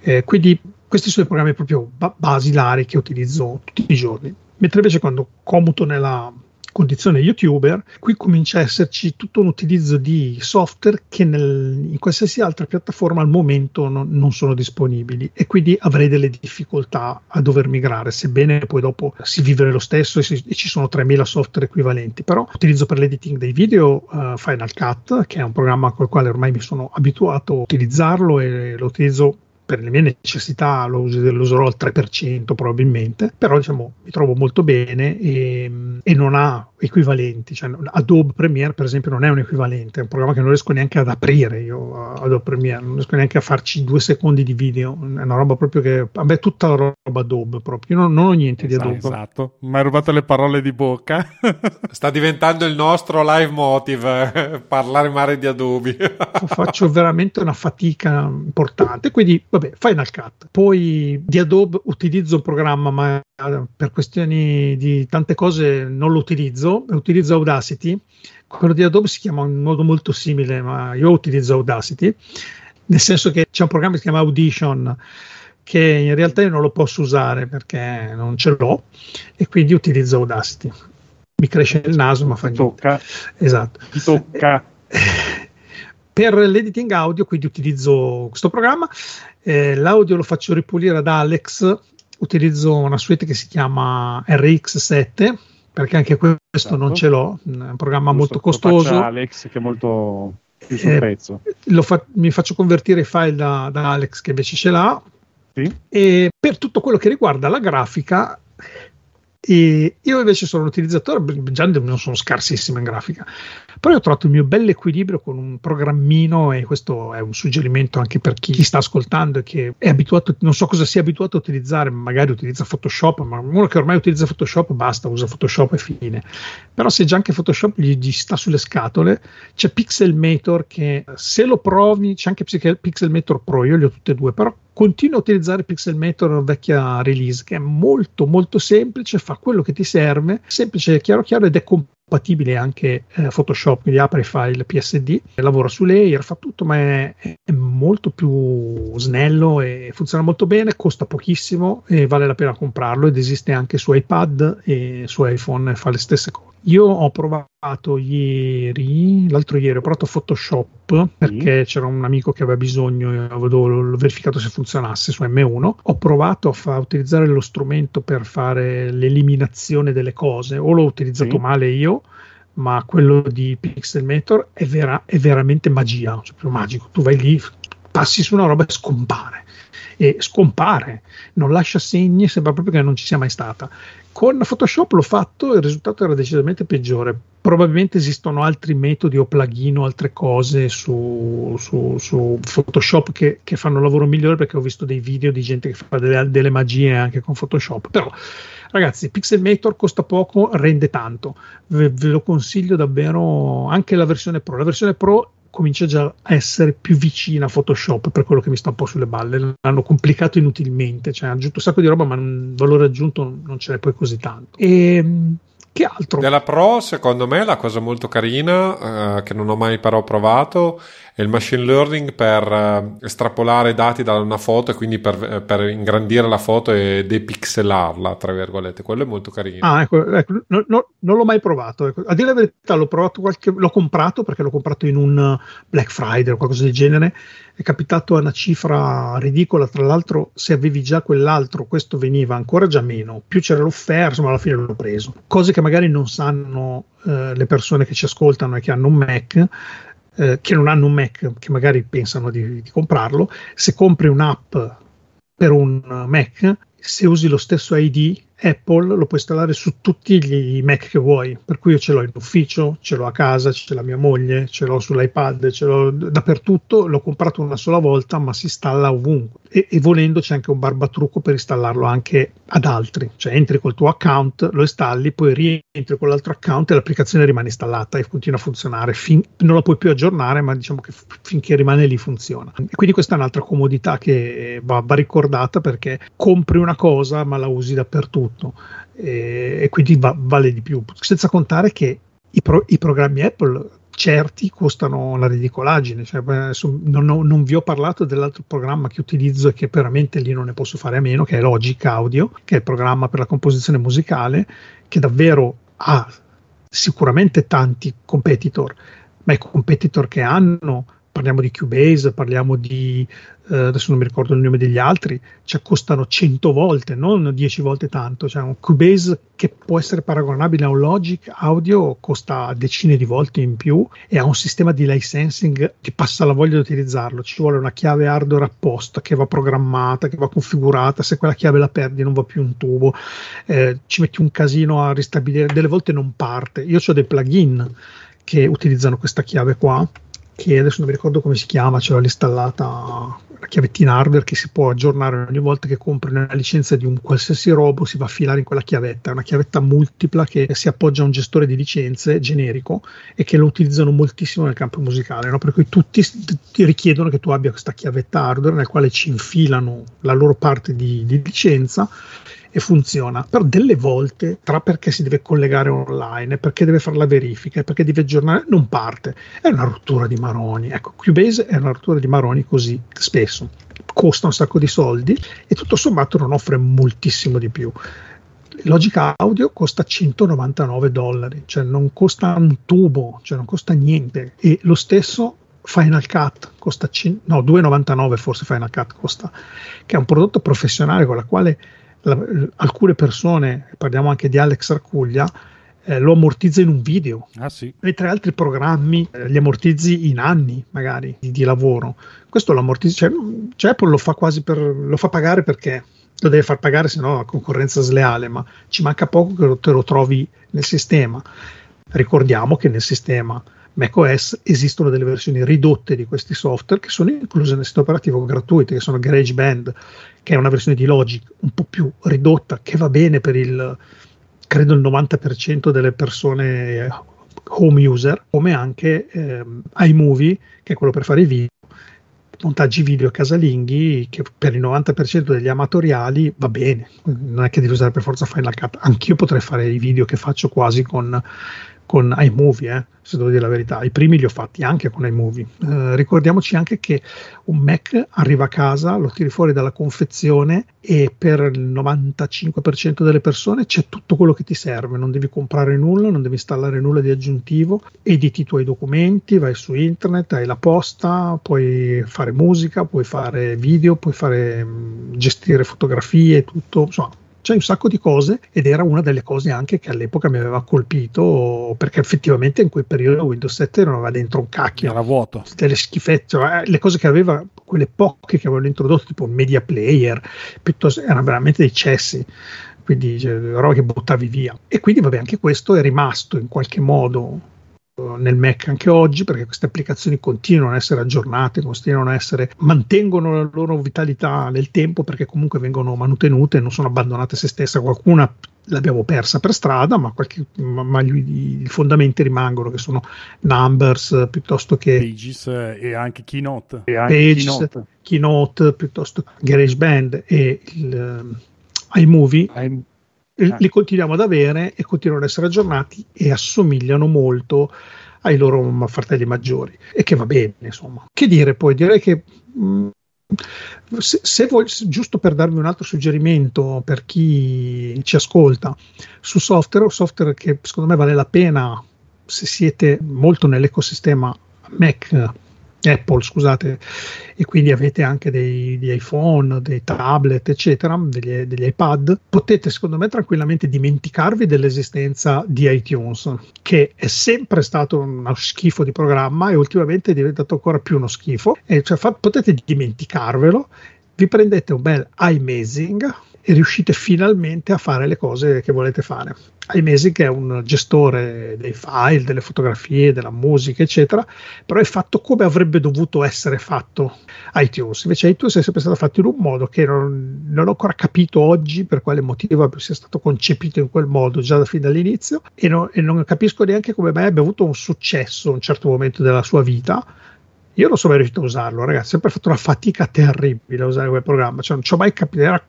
Eh, quindi questi sono i programmi proprio basilari che utilizzo tutti i giorni. Mentre invece quando commuto nella condizione youtuber, qui comincia a esserci tutto un utilizzo di software che nel, in qualsiasi altra piattaforma al momento non, non, sono disponibili e quindi avrei delle difficoltà a dover migrare, sebbene poi dopo si vive lo stesso e, si, e ci sono 3000 software equivalenti, però utilizzo per l'editing dei video uh, Final Cut, che è un programma col quale ormai mi sono abituato a utilizzarlo e lo utilizzo per le mie necessità lo, userò al 3% probabilmente, però diciamo mi trovo molto bene e, e non ha equivalenti. Cioè, Adobe Premiere, per esempio, non è un equivalente, è un programma che non riesco neanche ad aprire io Adobe Premiere, non riesco neanche a farci due secondi di video. È una roba proprio che a me è tutta la roba Adobe proprio. Io non, non ho niente
esatto,
di Adobe.
Esatto, mi hai rubato le parole di bocca. [laughs]
Sta diventando il nostro live motive eh, parlare male di Adobe.
Faccio veramente una fatica importante. Quindi, vabbè, Final Cut. Poi di Adobe utilizzo un programma, ma per questioni di tante cose non lo utilizzo, utilizzo Audacity. Quello di Adobe si chiama in modo molto simile, ma io utilizzo Audacity, nel senso che c'è un programma che si chiama Audition che in realtà io non lo posso usare perché non ce l'ho e quindi utilizzo Audacity. Mi cresce il naso, ma fa
niente. Tocca.
Esatto.
Tocca. [laughs]
Per l'editing audio, quindi utilizzo questo programma. Eh, l'audio lo faccio ripulire ad Alex utilizzo una suite che si chiama RX7 perché anche questo esatto. non ce l'ho, è un programma Giusto, molto costoso.
Alex che è molto più sul eh, prezzo.
Fa- mi faccio convertire i file da, da, Alex che invece ce l'ha.
Sì.
E per tutto quello che riguarda la grafica E io invece sono un utilizzatore, già non sono scarsissimo in grafica, però ho trovato il mio bel equilibrio con un programmino e questo è un suggerimento anche per chi sta ascoltando e che è abituato, non so cosa sia abituato a utilizzare, magari utilizza Photoshop, ma uno che ormai utilizza Photoshop basta, usa Photoshop e fine. Però se già anche Photoshop gli, gli sta sulle scatole, c'è Pixelmator che se lo provi, c'è anche Pixelmator Pro, io li ho tutte e due, però continua a utilizzare Pixelmator vecchia release che è molto molto semplice, fa quello che ti serve, semplice, chiaro chiaro ed è compatibile anche eh, Photoshop, quindi apre i file PSD, lavora su layer, fa tutto, ma è, è, molto più snello e funziona molto bene, costa pochissimo e vale la pena comprarlo ed esiste anche su iPad e su iPhone, fa le stesse cose. Io ho provato ieri, l'altro ieri, ho provato Photoshop perché mm. c'era un amico che aveva bisogno e avevo verificato se funzionasse su M1. Ho provato a fa- utilizzare lo strumento per fare l'eliminazione delle cose, o l'ho utilizzato mm. male io, ma quello di Pixelmator è, vera- è veramente magia, cioè proprio magico. Tu vai lì, passi su una roba e scompare e scompare, non lascia segni, sembra proprio che non ci sia mai stata. Con Photoshop l'ho fatto e il risultato era decisamente peggiore. Probabilmente esistono altri metodi o plugin o altre cose su, su, su Photoshop che, che, fanno un lavoro migliore perché ho visto dei video di gente che fa delle, delle magie anche con Photoshop. Però ragazzi, Pixelmator costa poco, rende tanto. Ve, ve, lo consiglio davvero anche la versione Pro. La versione Pro comincia già a essere più vicina a Photoshop per quello che mi sta un po' sulle balle. L'hanno complicato inutilmente, cioè ha aggiunto un sacco di roba, ma un valore aggiunto non ce n'è poi così tanto. E ehm, che altro?
Della Pro, secondo me, la cosa molto carina, eh, che non ho mai però provato, è il machine learning per eh, estrapolare dati da una foto e quindi per, eh, per, ingrandire la foto e depixelarla, tra virgolette. Quello è molto carino.
Ah, ecco, ecco no, no, non l'ho mai provato. Ecco. A dire la verità, l'ho provato qualche, l'ho comprato perché l'ho comprato in un Black Friday o qualcosa del genere. È capitato a una cifra ridicola. Tra l'altro, se avevi già quell'altro, questo veniva ancora già meno. Più c'era l'offerta, ma alla fine l'ho preso. Cose che magari non sanno eh, le persone che ci ascoltano e che hanno un Mac eh, che non hanno un Mac, che magari pensano di, di comprarlo, se compri un'app per un Mac, se usi lo stesso ID Apple lo puoi installare su tutti i Mac che vuoi, per cui io ce l'ho in ufficio, ce l'ho a casa, ce l'ho mia moglie, ce l'ho sull'iPad, ce l'ho dappertutto, l'ho comprato una sola volta ma si installa ovunque e, e volendo c'è anche un barbatrucco per installarlo anche ad altri, cioè entri col tuo account, lo installi, poi rientri con l'altro account e l'applicazione rimane installata e continua a funzionare, fin, non la puoi più aggiornare ma diciamo che f- finché rimane lì funziona. E quindi questa è un'altra comodità che va, va ricordata perché compri una cosa ma la usi dappertutto tutto e, e quindi va, vale di più. Senza contare che i, pro, i, programmi Apple certi costano la ridicolaggine. Cioè, non, non, vi ho parlato dell'altro programma che utilizzo e che veramente lì non ne posso fare a meno, che è Logic Audio, che è il programma per la composizione musicale, che davvero ha sicuramente tanti competitor, ma i competitor che hanno parliamo di Cubase, parliamo di, eh, adesso non mi ricordo il nome degli altri, cioè costano 100 volte, non 10 volte tanto, cioè un Cubase che può essere paragonabile a un Logic Audio costa decine di volte in più e ha un sistema di licensing che passa la voglia di utilizzarlo, ci vuole una chiave hardware apposta che va programmata, che va configurata, se quella chiave la perdi non va più in tubo, eh, ci metti un casino a ristabilire, delle volte non parte, io ho dei plugin che utilizzano questa chiave qua che adesso non mi ricordo come si chiama, ce l'ho installata la chiavettina hardware che si può aggiornare ogni volta che compri una licenza di un qualsiasi robo si va a filare in quella chiavetta, è una chiavetta multipla che si appoggia a un gestore di licenze generico e che lo utilizzano moltissimo nel campo musicale, no? per cui tutti ti richiedono che tu abbia questa chiavetta hardware nel quale ci infilano la loro parte di, di licenza e funziona, però delle volte tra perché si deve collegare online, perché deve fare la verifica, perché deve aggiornare, non parte. È una rottura di maroni. Ecco, Cubase è una rottura di maroni così spesso. Costa un sacco di soldi e tutto sommato non offre moltissimo di più. Logic Audio costa 199 dollari, cioè non costa un tubo, cioè non costa niente. E lo stesso Final Cut costa c- no, 2,99 forse Final Cut costa, che è un prodotto professionale con la quale la, alcune persone, parliamo anche di Alex Arcuglia, eh, lo ammortizza in un video,
ah, sì.
mentre altri programmi eh, li ammortizzi in anni magari di, di lavoro. Questo lo ammortizza, cioè, cioè Apple lo fa quasi per, lo fa pagare perché lo deve far pagare se no la concorrenza sleale, ma ci manca poco che te lo trovi nel sistema. Ricordiamo che nel sistema macOS esistono delle versioni ridotte di questi software che sono incluse nel sistema operativo gratuito, che sono GarageBand, che è una versione di Logic un po' più ridotta, che va bene per il, credo, il 90% delle persone eh, home user, come anche ehm, iMovie, che è quello per fare i video, montaggi video casalinghi che per il 90% degli amatoriali va bene, non è che devi usare per forza Final Cut, anch'io potrei fare i video che faccio quasi con con iMovie, eh, se devo dire la verità. I primi li ho fatti anche con iMovie. Eh, ricordiamoci anche che un Mac arriva a casa, lo tiri fuori dalla confezione e per il 95% delle persone c'è tutto quello che ti serve. Non devi comprare nulla, non devi installare nulla di aggiuntivo, editi i tuoi documenti, vai su internet, hai la posta, puoi fare musica, puoi fare video, puoi fare, gestire fotografie, tutto. Insomma, c'è un sacco di cose ed era una delle cose anche che all'epoca mi aveva colpito perché effettivamente in quel periodo Windows 7 non aveva dentro un cacchio.
Era vuoto.
Delle schifezze, cioè, le cose che aveva, quelle poche che avevano introdotto, tipo media player, piuttosto erano veramente dei cessi quindi cioè, roba che buttavi via. E quindi, vabbè, anche questo è rimasto in qualche modo nel Mac anche oggi perché queste applicazioni continuano a essere aggiornate, continuano a essere, mantengono la loro vitalità nel tempo perché comunque vengono mantenute, non sono abbandonate a se stesse, qualcuna l'abbiamo persa per strada, ma, qualche, ma, ma gli, i fondamenti rimangono, che sono Numbers piuttosto che
Pages e anche Keynote.
E anche Pages, Keynote. Keynote piuttosto che GarageBand e il um, iMovie. I'm eh. li continuiamo ad avere e continuano ad essere aggiornati e assomigliano molto ai loro fratelli maggiori e che va bene insomma che dire poi direi che mh, mm, se, se voglio, giusto per darvi un altro suggerimento per chi ci ascolta su software, software che secondo me vale la pena se siete molto nell'ecosistema Mac Apple, scusate, e quindi avete anche dei, degli iPhone, dei tablet, eccetera, degli, degli, iPad, potete secondo me tranquillamente dimenticarvi dell'esistenza di iTunes, che è sempre stato uno schifo di programma e ultimamente è diventato ancora più uno schifo, e cioè fa, potete dimenticarvelo, vi prendete un bel iMazing e riuscite finalmente a fare le cose che volete fare iMazing è un gestore dei file, delle fotografie, della musica, eccetera, però è fatto come avrebbe dovuto essere fatto iTunes. Invece iTunes è sempre stato fatto in un modo che non, non ho ancora capito oggi per quale motivo sia stato concepito in quel modo già da fin dall'inizio e, no, e non capisco neanche come mai abbia avuto un successo a un certo momento della sua vita. Io non sono mai riuscito a usarlo, ragazzi, ho sempre fatto una fatica terribile a usare quel programma, cioè non ci ho mai capito, era,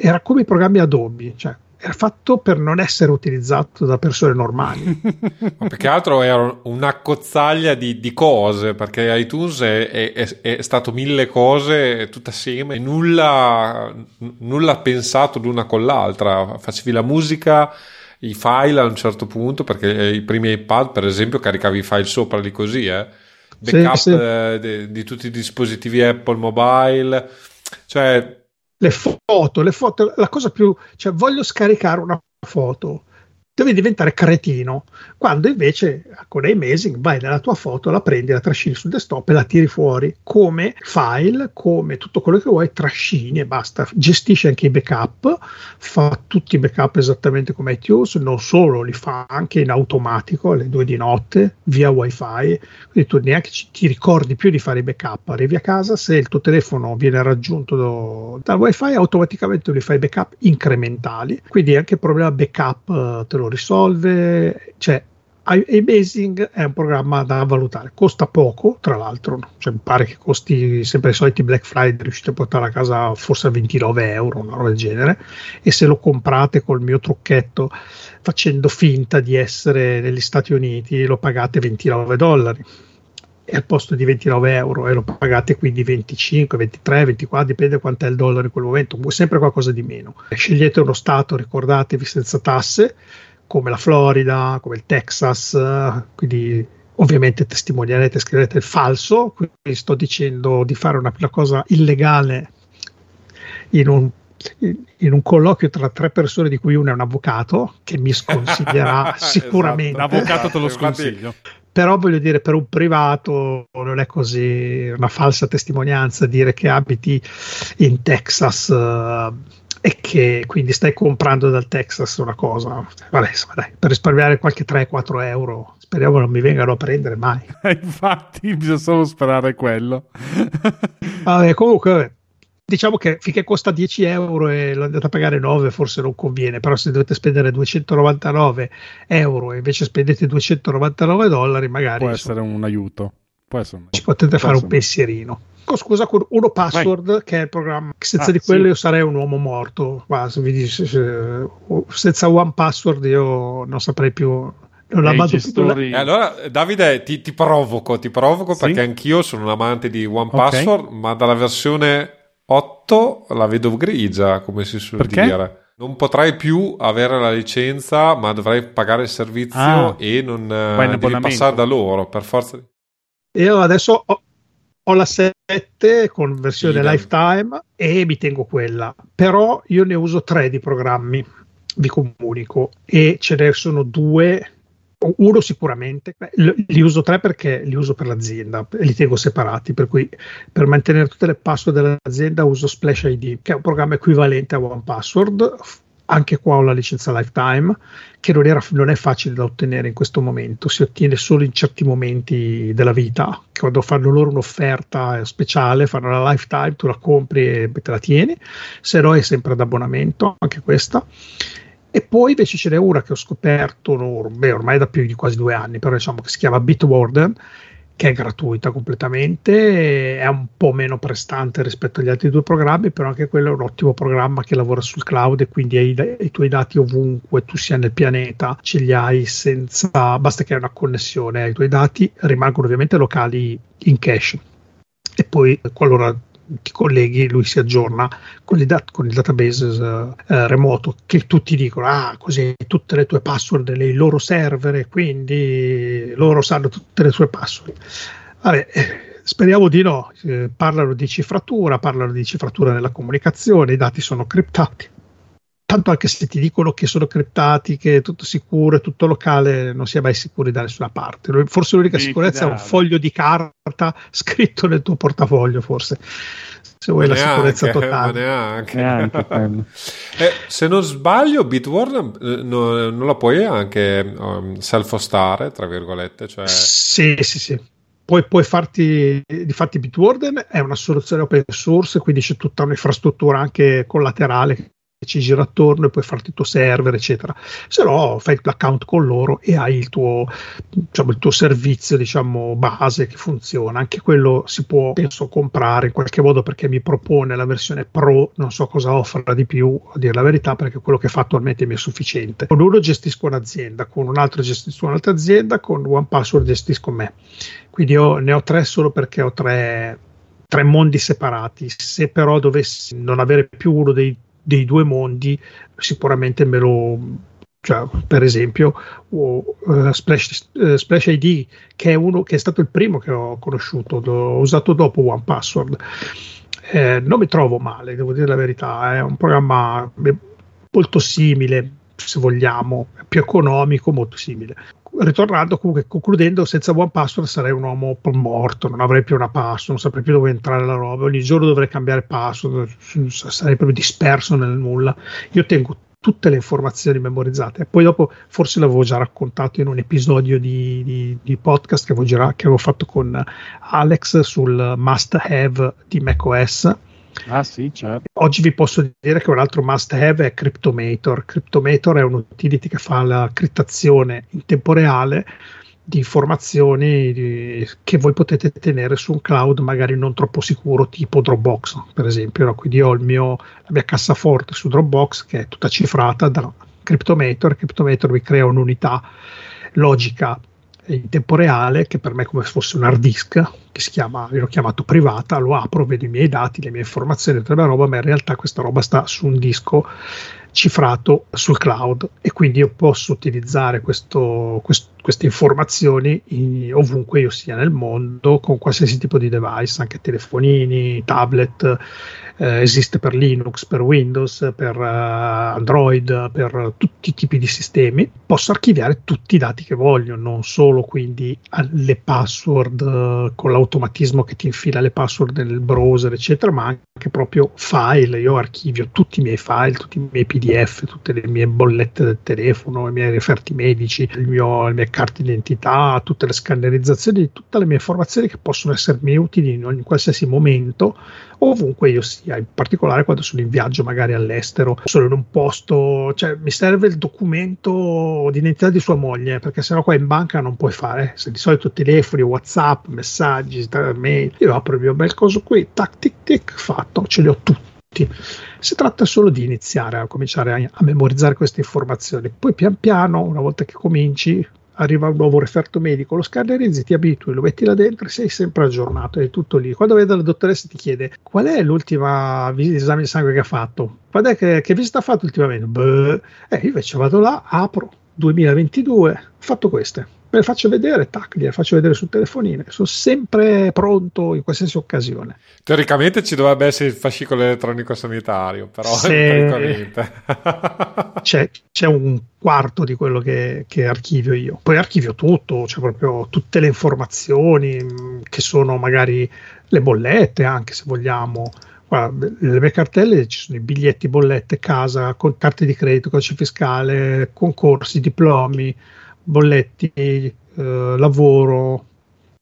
era come i programmi Adobe, cioè era fatto per non essere utilizzato da persone normali. [laughs]
Ma più che altro era una cozzaglia di, di cose, perché iTunes è, è, è, stato mille cose tutte assieme e nulla, nulla pensato l'una con l'altra. Facevi la musica, i file a un certo punto, perché i primi iPad, per esempio, caricavi i file sopra lì così, eh? Backup sì, sì. Eh, di, di tutti i dispositivi Apple mobile, cioè
le foto, le foto, la cosa più, cioè voglio scaricare una foto, devi diventare cretino, quando invece con Amazing vai nella tua foto, la prendi, la trascini sul desktop e la tiri fuori. Come file, come tutto quello che vuoi, trascini e basta. Gestisce anche i backup, fa tutti i backup esattamente come iTunes, non solo, li fa anche in automatico alle due di notte via wifi, quindi tu neanche ti ricordi più di fare i backup, arrivi a casa, se il tuo telefono viene raggiunto do, dal wifi automaticamente li fai backup incrementali, quindi anche il problema backup eh, te lo risolve, cioè iBasing è un programma da valutare, costa poco tra l'altro, cioè, mi pare che costi sempre i soliti Black Friday, riuscite a portare a casa forse a 29 euro, una roba del genere, e se lo comprate col mio trucchetto facendo finta di essere negli Stati Uniti lo pagate 29 dollari. E al posto di 29 euro e lo pagate quindi 25, 23, 24, dipende quanto è il dollaro in quel momento, sempre qualcosa di meno. Scegliete uno stato, ricordatevi, senza tasse come la Florida, come il Texas, quindi ovviamente testimoniarete, scriverete il falso, quindi sto dicendo di fare una, una cosa illegale in un, in un, colloquio tra tre persone di cui uno è un avvocato che mi sconsiglierà [laughs] sicuramente.
Esatto, L'avvocato te lo sconsiglio.
Però voglio dire, per un privato non è così una falsa testimonianza dire che abiti in Texas. Uh, e che quindi stai comprando dal Texas una cosa. Vabbè, dai, per risparmiare qualche 3-4 euro, speriamo non mi vengano a prendere mai. [laughs]
Infatti, bisogna solo sperare quello. [laughs]
vabbè, comunque, vabbè, diciamo che finché costa 10 euro e lo andate a pagare 9 forse non conviene, però se dovete spendere 299 euro e invece spendete 299 dollari magari...
Può essere un aiuto. Può essere un.
Ci potete fare un pensierino scusa con uno password Vai. che è il programma senza ah, di quello sì. io sarei un uomo morto qua, se dici, se, senza one password io non saprei più non
la più allora Davide ti, ti, provoco ti provoco sì? perché anch'io sono un amante di one password okay. ma dalla versione 8 la vedo grigia come si suol perché? dire non potrai più avere la licenza, ma dovrai pagare il servizio ah, e non eh, devi passare da loro per forza.
Io adesso ho, ho la 7 con versione sì, lifetime e mi tengo quella, però io ne uso tre di programmi, vi comunico, e ce ne sono due uno sicuramente, li uso tre perché li uso per l'azienda e li tengo separati, per cui per mantenere tutte le password dell'azienda uso Splash ID, che è un programma equivalente a OnePassword, anche qua ho la licenza lifetime, che non, era, non, è facile da ottenere in questo momento, si ottiene solo in certi momenti della vita, quando fanno loro un'offerta speciale, fanno la lifetime, tu la compri e te la tieni, se no è sempre ad abbonamento, anche questa. E poi invece ce n'è una che ho scoperto beh, ormai da più di quasi due anni, però diciamo che si chiama Bitwarden, che è gratuita completamente, è un po' meno prestante rispetto agli altri due programmi, però anche quello è un ottimo programma che lavora sul cloud e quindi hai i tuoi dati ovunque tu sia nel pianeta, ce li hai senza, basta che hai una connessione ai tuoi dati, rimangono ovviamente locali in cache. E poi qualora ti colleghi, lui si aggiorna con, dat- con il database uh, remoto che tutti dicono, ah, così tutte le tue password nei loro server e quindi loro sanno tutte le tue password. Vabbè, eh, speriamo di no, eh, parlano di cifratura, parlano di cifratura nella comunicazione, i dati sono criptati tanto anche se ti dicono che sono criptati, che è tutto sicuro, è tutto locale, non si è mai sicuri da nessuna parte. Forse l'unica sicurezza è un foglio di carta scritto nel tuo portafoglio, forse. Se vuoi ma la sicurezza totale.
Neanche. neanche [laughs] eh, se non sbaglio, Bitwarden eh, no, non la puoi anche um, self-hostare, tra virgolette. Cioè...
Sì, sì, sì. Poi puoi farti, difatti Bitwarden è una soluzione open source, quindi c'è tutta un'infrastruttura anche collaterale ci gira attorno e puoi farti il tuo server, eccetera. Se no, fai l'account con loro e hai il tuo, diciamo, il tuo servizio diciamo, base che funziona. Anche quello si può, penso, comprare in qualche modo perché mi propone la versione pro, non so cosa offra di più, a dire la verità, perché quello che fa attualmente mi è sufficiente. Con uno gestisco un'azienda, con un altro gestisco un'altra azienda, con One Password gestisco me. Quindi io ne ho tre solo perché ho tre tre mondi separati. Se però dovessi non avere più uno dei dei due mondi sicuramente me lo cioè, per esempio uh, Splash, uh, Splash, ID che è, uno, che è stato il primo che ho conosciuto l'ho usato dopo One Password. Eh, non mi trovo male devo dire la verità è un programma molto simile se vogliamo più economico molto simile. Ritornando comunque concludendo senza buon password sarei un uomo morto non avrei più una password non saprei più dove entrare la roba ogni giorno dovrei cambiare password sarei proprio disperso nel nulla. Io tengo tutte le informazioni memorizzate poi dopo forse l'avevo già raccontato in un episodio di, di, di podcast che avevo, girato, che avevo fatto con Alex sul must have di macOS
Ah sì, certo.
Oggi vi posso dire che un altro must have è Cryptomator. Cryptomator è un'utility che fa la criptazione in tempo reale di informazioni di, che voi potete tenere su un cloud magari non troppo sicuro tipo Dropbox per esempio no? quindi ho mio, la mia cassaforte su Dropbox che è tutta cifrata da Cryptomator Cryptomator vi crea un'unità logica in tempo reale che per me è come se fosse un hard disk che si chiama, l'ho chiamato privata, lo apro, vedo i miei dati, le mie informazioni, tutta la roba, ma in realtà questa roba sta su un disco cifrato sul cloud e quindi io posso utilizzare questo, questo, queste informazioni in, ovunque io sia nel mondo con qualsiasi tipo di device, anche telefonini, tablet, eh, esiste per Linux, per Windows, per uh, Android, per tutti i tipi di sistemi, posso archiviare tutti i dati che voglio, non solo quindi le password uh, con l'automatismo che ti infila le password nel browser, eccetera, ma anche proprio file, io archivio tutti i miei file, tutti i miei PDF, tutte le mie bollette del telefono, i miei referti medici, mio, le mie carte d'identità, tutte le scannerizzazioni tutte le mie informazioni che possono essermi utili in, ogni, qualsiasi momento, ovunque io sia, in particolare quando sono in viaggio magari all'estero, sono in un posto, cioè mi serve il documento di identità di sua moglie, perché sennò qua in banca non puoi fare, se di solito telefoni, whatsapp, messaggi, mail, io apro il mio bel coso qui, tac tic tic, fatto, ce li ho tutti. Si tratta solo di iniziare a cominciare a, a memorizzare queste informazioni, poi pian piano, una volta che cominci, arriva un nuovo referto medico, lo scannerizzi, ti abitui, lo metti là dentro e sei sempre aggiornato, è tutto lì. Quando vedi la dottoressa ti chiede qual è l'ultima esame di sangue che ha fatto, quando è che, che visita ha fatto ultimamente? Beh, eh, invece vado là, apro, 2022, ho fatto queste me le faccio vedere, tac, le faccio vedere sul telefonino, sono sempre pronto in qualsiasi occasione.
Teoricamente ci dovrebbe essere il fascicolo elettronico sanitario, però Se... [laughs]
c'è, c'è, un quarto di quello che, che, archivio io. Poi archivio tutto, cioè proprio tutte le informazioni mm, che sono magari le bollette, anche se vogliamo. Guarda, le mie cartelle ci sono i biglietti, bollette, casa, carte di credito, codice fiscale, concorsi, diplomi, bolletti, eh, lavoro,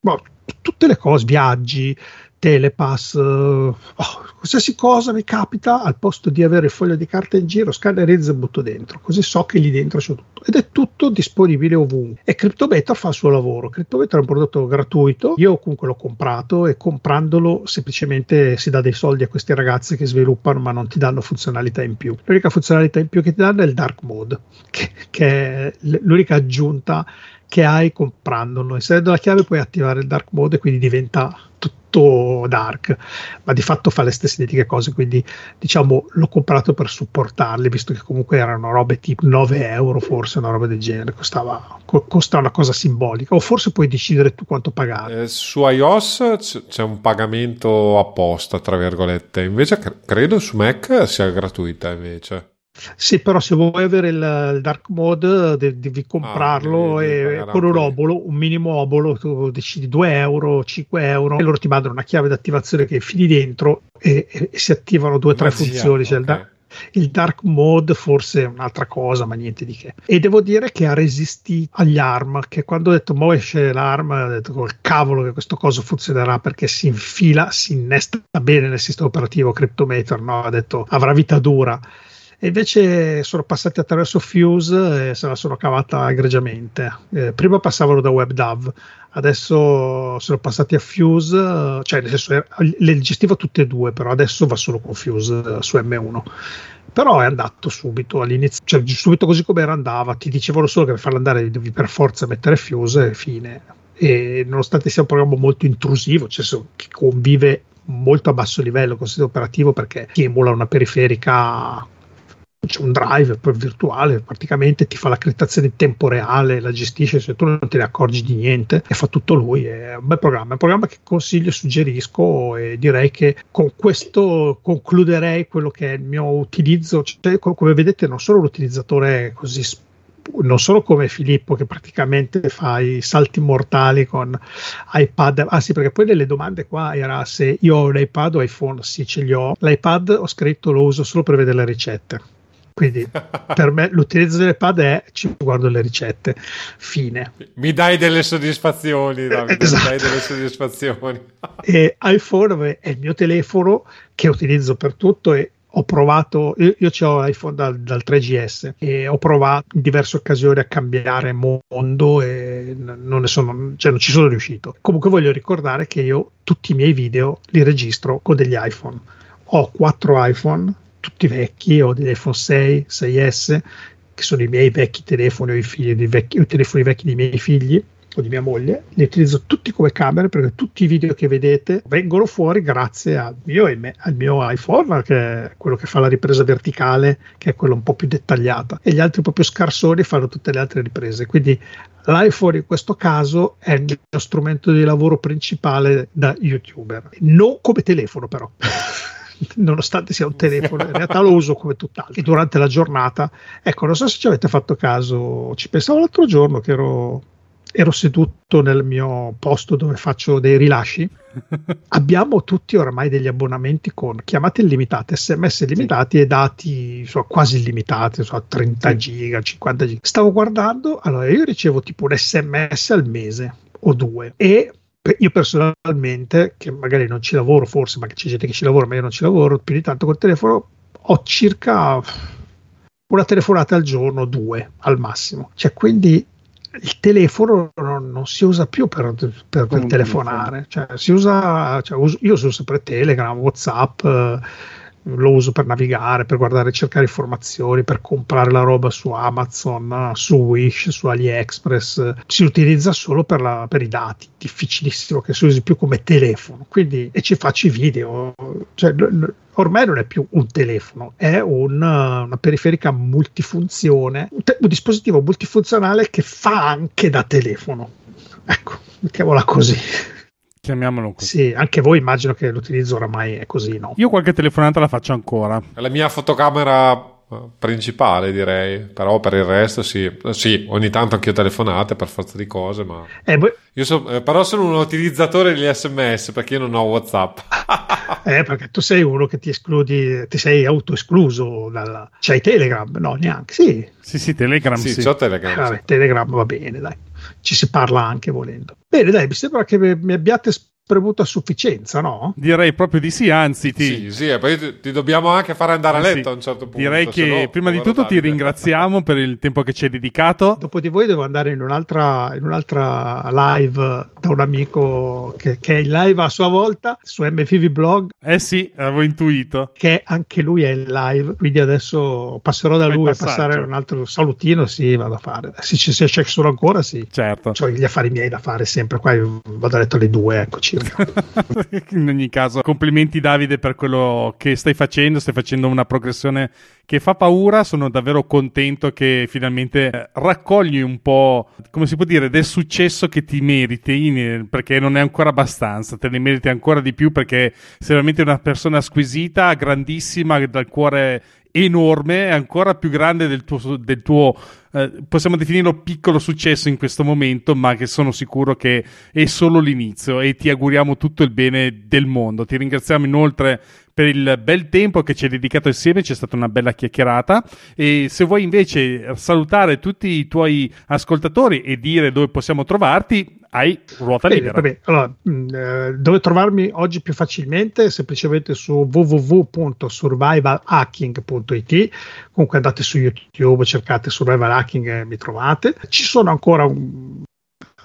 boh, tutte le cose, viaggi, telepass, eh, oh, qualsiasi cosa mi capita, al posto di avere il foglio di carta in giro, scannerizzo e butto dentro, così so che lì dentro c'è tutto. Ed è tutto disponibile ovunque. E CryptoBeta fa il suo lavoro. CryptoBeta è un prodotto gratuito, io comunque l'ho comprato e comprandolo semplicemente si dà dei soldi a questi ragazzi che sviluppano ma non ti danno funzionalità in più. L'unica funzionalità in più che ti danno è il dark mode, che, che è l'unica aggiunta che hai comprandolo. Inserendo la chiave puoi attivare il dark mode e quindi diventa tutto dark, ma di fatto fa le stesse identiche cose, quindi diciamo l'ho comprato per supportarli, visto che comunque erano robe tipo 9 euro, forse una roba del genere, costava, costa una cosa simbolica, o forse puoi decidere tu quanto pagare.
Eh, su iOS c'è un pagamento apposta, tra virgolette, invece credo su Mac sia gratuita invece.
Sì, però se vuoi avere il, il dark mode devi comprarlo ah, e, con un obolo, un minimo obolo, tu decidi 2 euro, 5 euro e loro ti mandano una chiave d'attivazione che fili dentro e, e, e si attivano due o tre funzioni. Cioè okay. il, il dark mode forse è un'altra cosa, ma niente di che. E devo dire che ha resistito agli ARM, che quando ho detto mo esce l'ARM, ho detto col cavolo che questo coso funzionerà perché si infila, si innesta bene nel sistema operativo Cryptometer, no? ha detto avrà vita dura e invece sono passati attraverso Fuse e se la sono cavata egregiamente. Eh, prima passavano da WebDAV, adesso sono passati a Fuse, cioè nel senso le gestivo tutte e due, però adesso va solo con Fuse eh, su M1. Però è andato subito all'inizio, cioè subito così come era andava, ti dicevano solo che per farlo andare devi per forza mettere Fuse e fine. E nonostante sia un programma molto intrusivo, cioè che convive molto a basso livello con il sistema operativo perché ti emula una periferica c'è un drive virtuale, praticamente ti fa la criptazione in tempo reale, la gestisce, se tu non te ne accorgi di niente e fa tutto lui, è un bel programma, è un programma che consiglio, suggerisco e direi che con questo concluderei quello che è il mio utilizzo, cioè, come vedete non sono un utilizzatore così non solo come Filippo che praticamente fa i salti mortali con iPad, ah sì perché poi nelle domande qua era se io ho un iPad o iPhone, sì ce li ho, l'iPad ho scritto lo uso solo per vedere le ricette quindi per me l'utilizzo dell'iPad è ci guardo le ricette, fine.
Mi dai delle soddisfazioni, Davide, esatto. mi dai delle soddisfazioni. [laughs]
e iPhone è il mio telefono che utilizzo per tutto e ho provato, io, io ho l'iPhone dal, dal, 3GS e ho provato in diverse occasioni a cambiare mondo e non, ne sono, cioè non ci sono riuscito. Comunque voglio ricordare che io tutti i miei video li registro con degli iPhone. Ho quattro iPhone tutti vecchi, ho degli iPhone 6, 6S, che sono i miei vecchi telefoni o i, figli, i, vecchi, i telefoni vecchi dei miei figli o di mia moglie, li utilizzo tutti come camere perché tutti i video che vedete vengono fuori grazie al mio, al mio iPhone, che è quello che fa la ripresa verticale, che è quella un po' più dettagliata, e gli altri proprio scarsoni fanno tutte le altre riprese. Quindi l'iPhone in questo caso è il mio strumento di lavoro principale da youtuber, non come telefono però. [laughs] nonostante sia un telefono, in realtà lo uso come tutt'altro. Durante la giornata, ecco, non so se ci avete fatto caso, ci pensavo l'altro giorno che ero ero seduto nel mio posto dove faccio dei rilasci. [laughs] Abbiamo tutti oramai degli abbonamenti con chiamate illimitate, sms illimitati sì. e dati so, quasi illimitati, so, 30 sì. giga, 50 giga. Stavo guardando, allora io ricevo tipo un sms al mese o due e io personalmente, che magari non ci lavoro forse, ma c'è gente che ci lavora, ma io non ci lavoro più di tanto col telefono, ho circa una telefonata al giorno, due al massimo. Cioè, quindi il telefono non, non, si usa più per, per, per telefonare, cioè, si usa, cioè, uso, io uso sempre Telegram, Whatsapp. Eh, lo uso per navigare, per guardare, cercare informazioni, per comprare la roba su Amazon, su Wish, su AliExpress. Si utilizza solo per, la, per i dati, difficilissimo che si usi più come telefono. Quindi, e ci faccio i video. Cioè, ormai non è più un telefono, è un, una periferica multifunzione, un, te- un dispositivo multifunzionale che fa anche da telefono. Ecco, mettiamola così.
Chiamiamolo così.
Sì, anche voi immagino che l'utilizzo oramai è così, no?
Io qualche telefonata la faccio ancora.
La mia fotocamera eh, principale direi però per il resto sì, sì ogni tanto anche io telefonate per forza di cose ma
eh, voi...
io so, eh, però sono un utilizzatore degli sms perché io non ho whatsapp [laughs]
eh perché tu sei uno che ti escludi ti sei autoescluso dalla... c'hai telegram no neanche sì
sì sì telegram
sì,
sì.
telegram,
eh, vabbè, telegram va bene dai ci si parla anche volendo. Bene, dai, mi sembra che mi abbiate premuto a sufficienza, no?
Direi proprio di sì, anzi ti...
Sì, sì, e poi ti, dobbiamo anche fare andare a letto sì. a un certo punto.
Direi che no, prima di tutto ti ringraziamo per il tempo che ci hai dedicato.
Dopo di voi devo andare in un'altra, in un'altra live da un amico che, che, è in live a sua volta su MFV Blog.
Eh sì, avevo intuito.
Che anche lui è in live, quindi adesso passerò da lui a passare un altro salutino, sì, vado a fare. Se, se c'è solo ancora, sì.
Certo.
Ho gli affari miei da fare sempre, qua vado a letto alle due, eccoci [laughs]
In ogni caso, complimenti Davide per quello che stai facendo, stai facendo una progressione che fa paura, sono davvero contento che finalmente eh, raccogli un po', come si può dire, del successo che ti meriti, perché non è ancora abbastanza, te ne meriti ancora di più perché sei veramente una persona squisita, grandissima, dal cuore enorme, ancora più grande del tuo, del tuo eh, possiamo definirlo piccolo successo in questo momento, ma che sono sicuro che è solo l'inizio e ti auguriamo tutto il bene del mondo. Ti ringraziamo inoltre per il bel tempo che ci hai dedicato insieme, c'è stata una bella chiacchierata e se vuoi invece salutare tutti i tuoi ascoltatori e dire dove possiamo trovarti, hai ruota libera.
Vabbè, allora, mh, mm, eh, dove trovarmi oggi più facilmente? Semplicemente su www.survivalhacking.it. Comunque andate su YouTube, cercate Survival Hacking e mi trovate. Ci sono ancora un,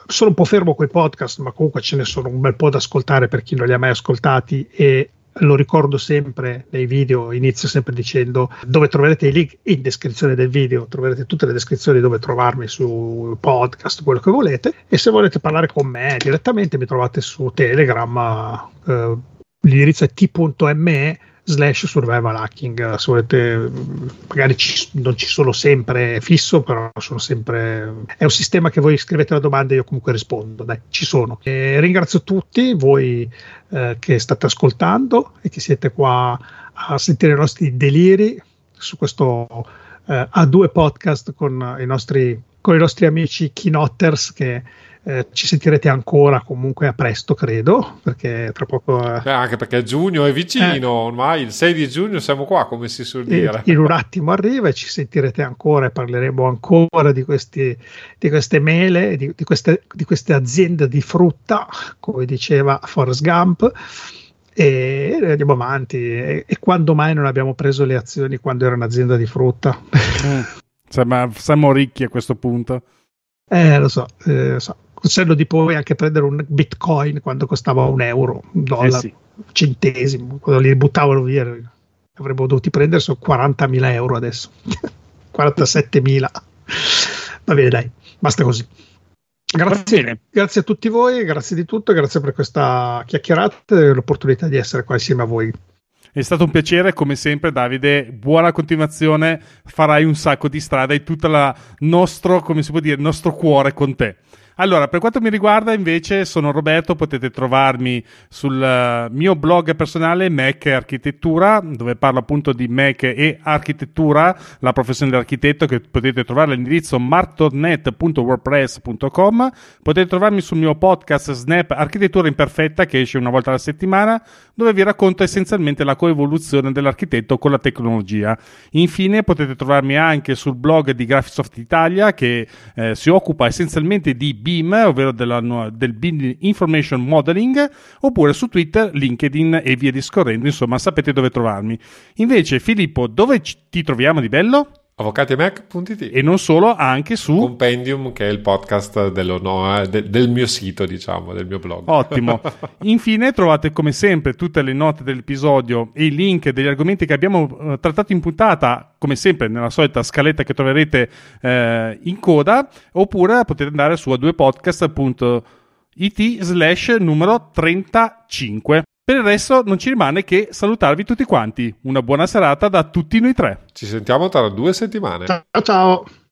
sono un po' fermo con i podcast, ma comunque ce ne sono un bel po' da ascoltare per chi non li ha mai ascoltati e lo ricordo sempre nei video, inizio sempre dicendo dove troverete i link? In descrizione del video, troverete tutte le descrizioni dove trovarmi su podcast, quello che volete. E se volete parlare con me direttamente mi trovate su Telegram, eh, l'indirizzo è t.me slash survival hacking. Se volete magari ci, non ci sono sempre fisso però sono sempre è un sistema che voi scrivete la domanda e io comunque rispondo. Dai ci sono. E ringrazio tutti voi eh, che state ascoltando e che siete qua a sentire i nostri deliri su questo eh, A2 podcast con i nostri con i nostri amici keynotters che eh, ci sentirete ancora comunque a presto, credo, perché tra poco...
Eh, Beh, anche perché giugno è vicino, eh, ormai il 6 di giugno siamo qua, come si suol dire.
In un attimo arriva e ci sentirete ancora e parleremo ancora di, questi, di queste mele, di, di, queste, di queste aziende di frutta, come diceva Forrest Gump e andiamo avanti. E, e, quando mai non abbiamo preso le azioni quando era un'azienda di frutta?
Mm. Cioè, siamo ricchi a questo punto.
Eh, lo so, eh, lo so senno di poi anche prendere un bitcoin quando costava un euro, un dollaro, eh sì. centesimo, quando li buttavano via avremmo dovuto prendere su 40.000 euro adesso [laughs] 47.000 va bene dai basta così grazie, grazie a tutti voi grazie di tutto grazie per questa chiacchierata e l'opportunità di essere qua insieme a voi
è stato un piacere, come sempre, Davide. Buona continuazione. Farai un sacco di strada e tutto il nostro, come si può dire, il nostro cuore con te. Allora, per quanto mi riguarda, invece, sono Roberto. Potete trovarmi sul uh, mio blog personale Mac Architettura, dove parlo appunto di Mac e architettura, la professione dell'architetto, che potete trovare all'indirizzo martornet.wordpress.com. Potete trovarmi sul mio podcast Snap Architettura Imperfetta, che esce una volta alla settimana, dove vi racconto essenzialmente la coevoluzione dell'architetto con la tecnologia. Infine, potete trovarmi anche sul blog di Graphisoft Italia, che eh, si occupa essenzialmente di BIM, ovvero della, del BIM Information Modeling, oppure su Twitter, LinkedIn e via discorrendo, insomma sapete dove trovarmi. Invece Filippo, dove ti troviamo di bello?
avvocatimac.it
e non solo, anche su
Compendium, che è il podcast dello, no, de, del mio sito, diciamo, del mio blog.
Ottimo. [laughs] Infine trovate come sempre tutte le note dell'episodio e i link degli argomenti che abbiamo uh, trattato in puntata, come sempre nella solita scaletta che troverete uh, in coda, oppure potete andare su a2podcast.it slash numero 35. Per il resto non ci rimane che salutarvi tutti quanti. Una buona serata da tutti noi tre.
Ci sentiamo tra due settimane.
Ciao ciao.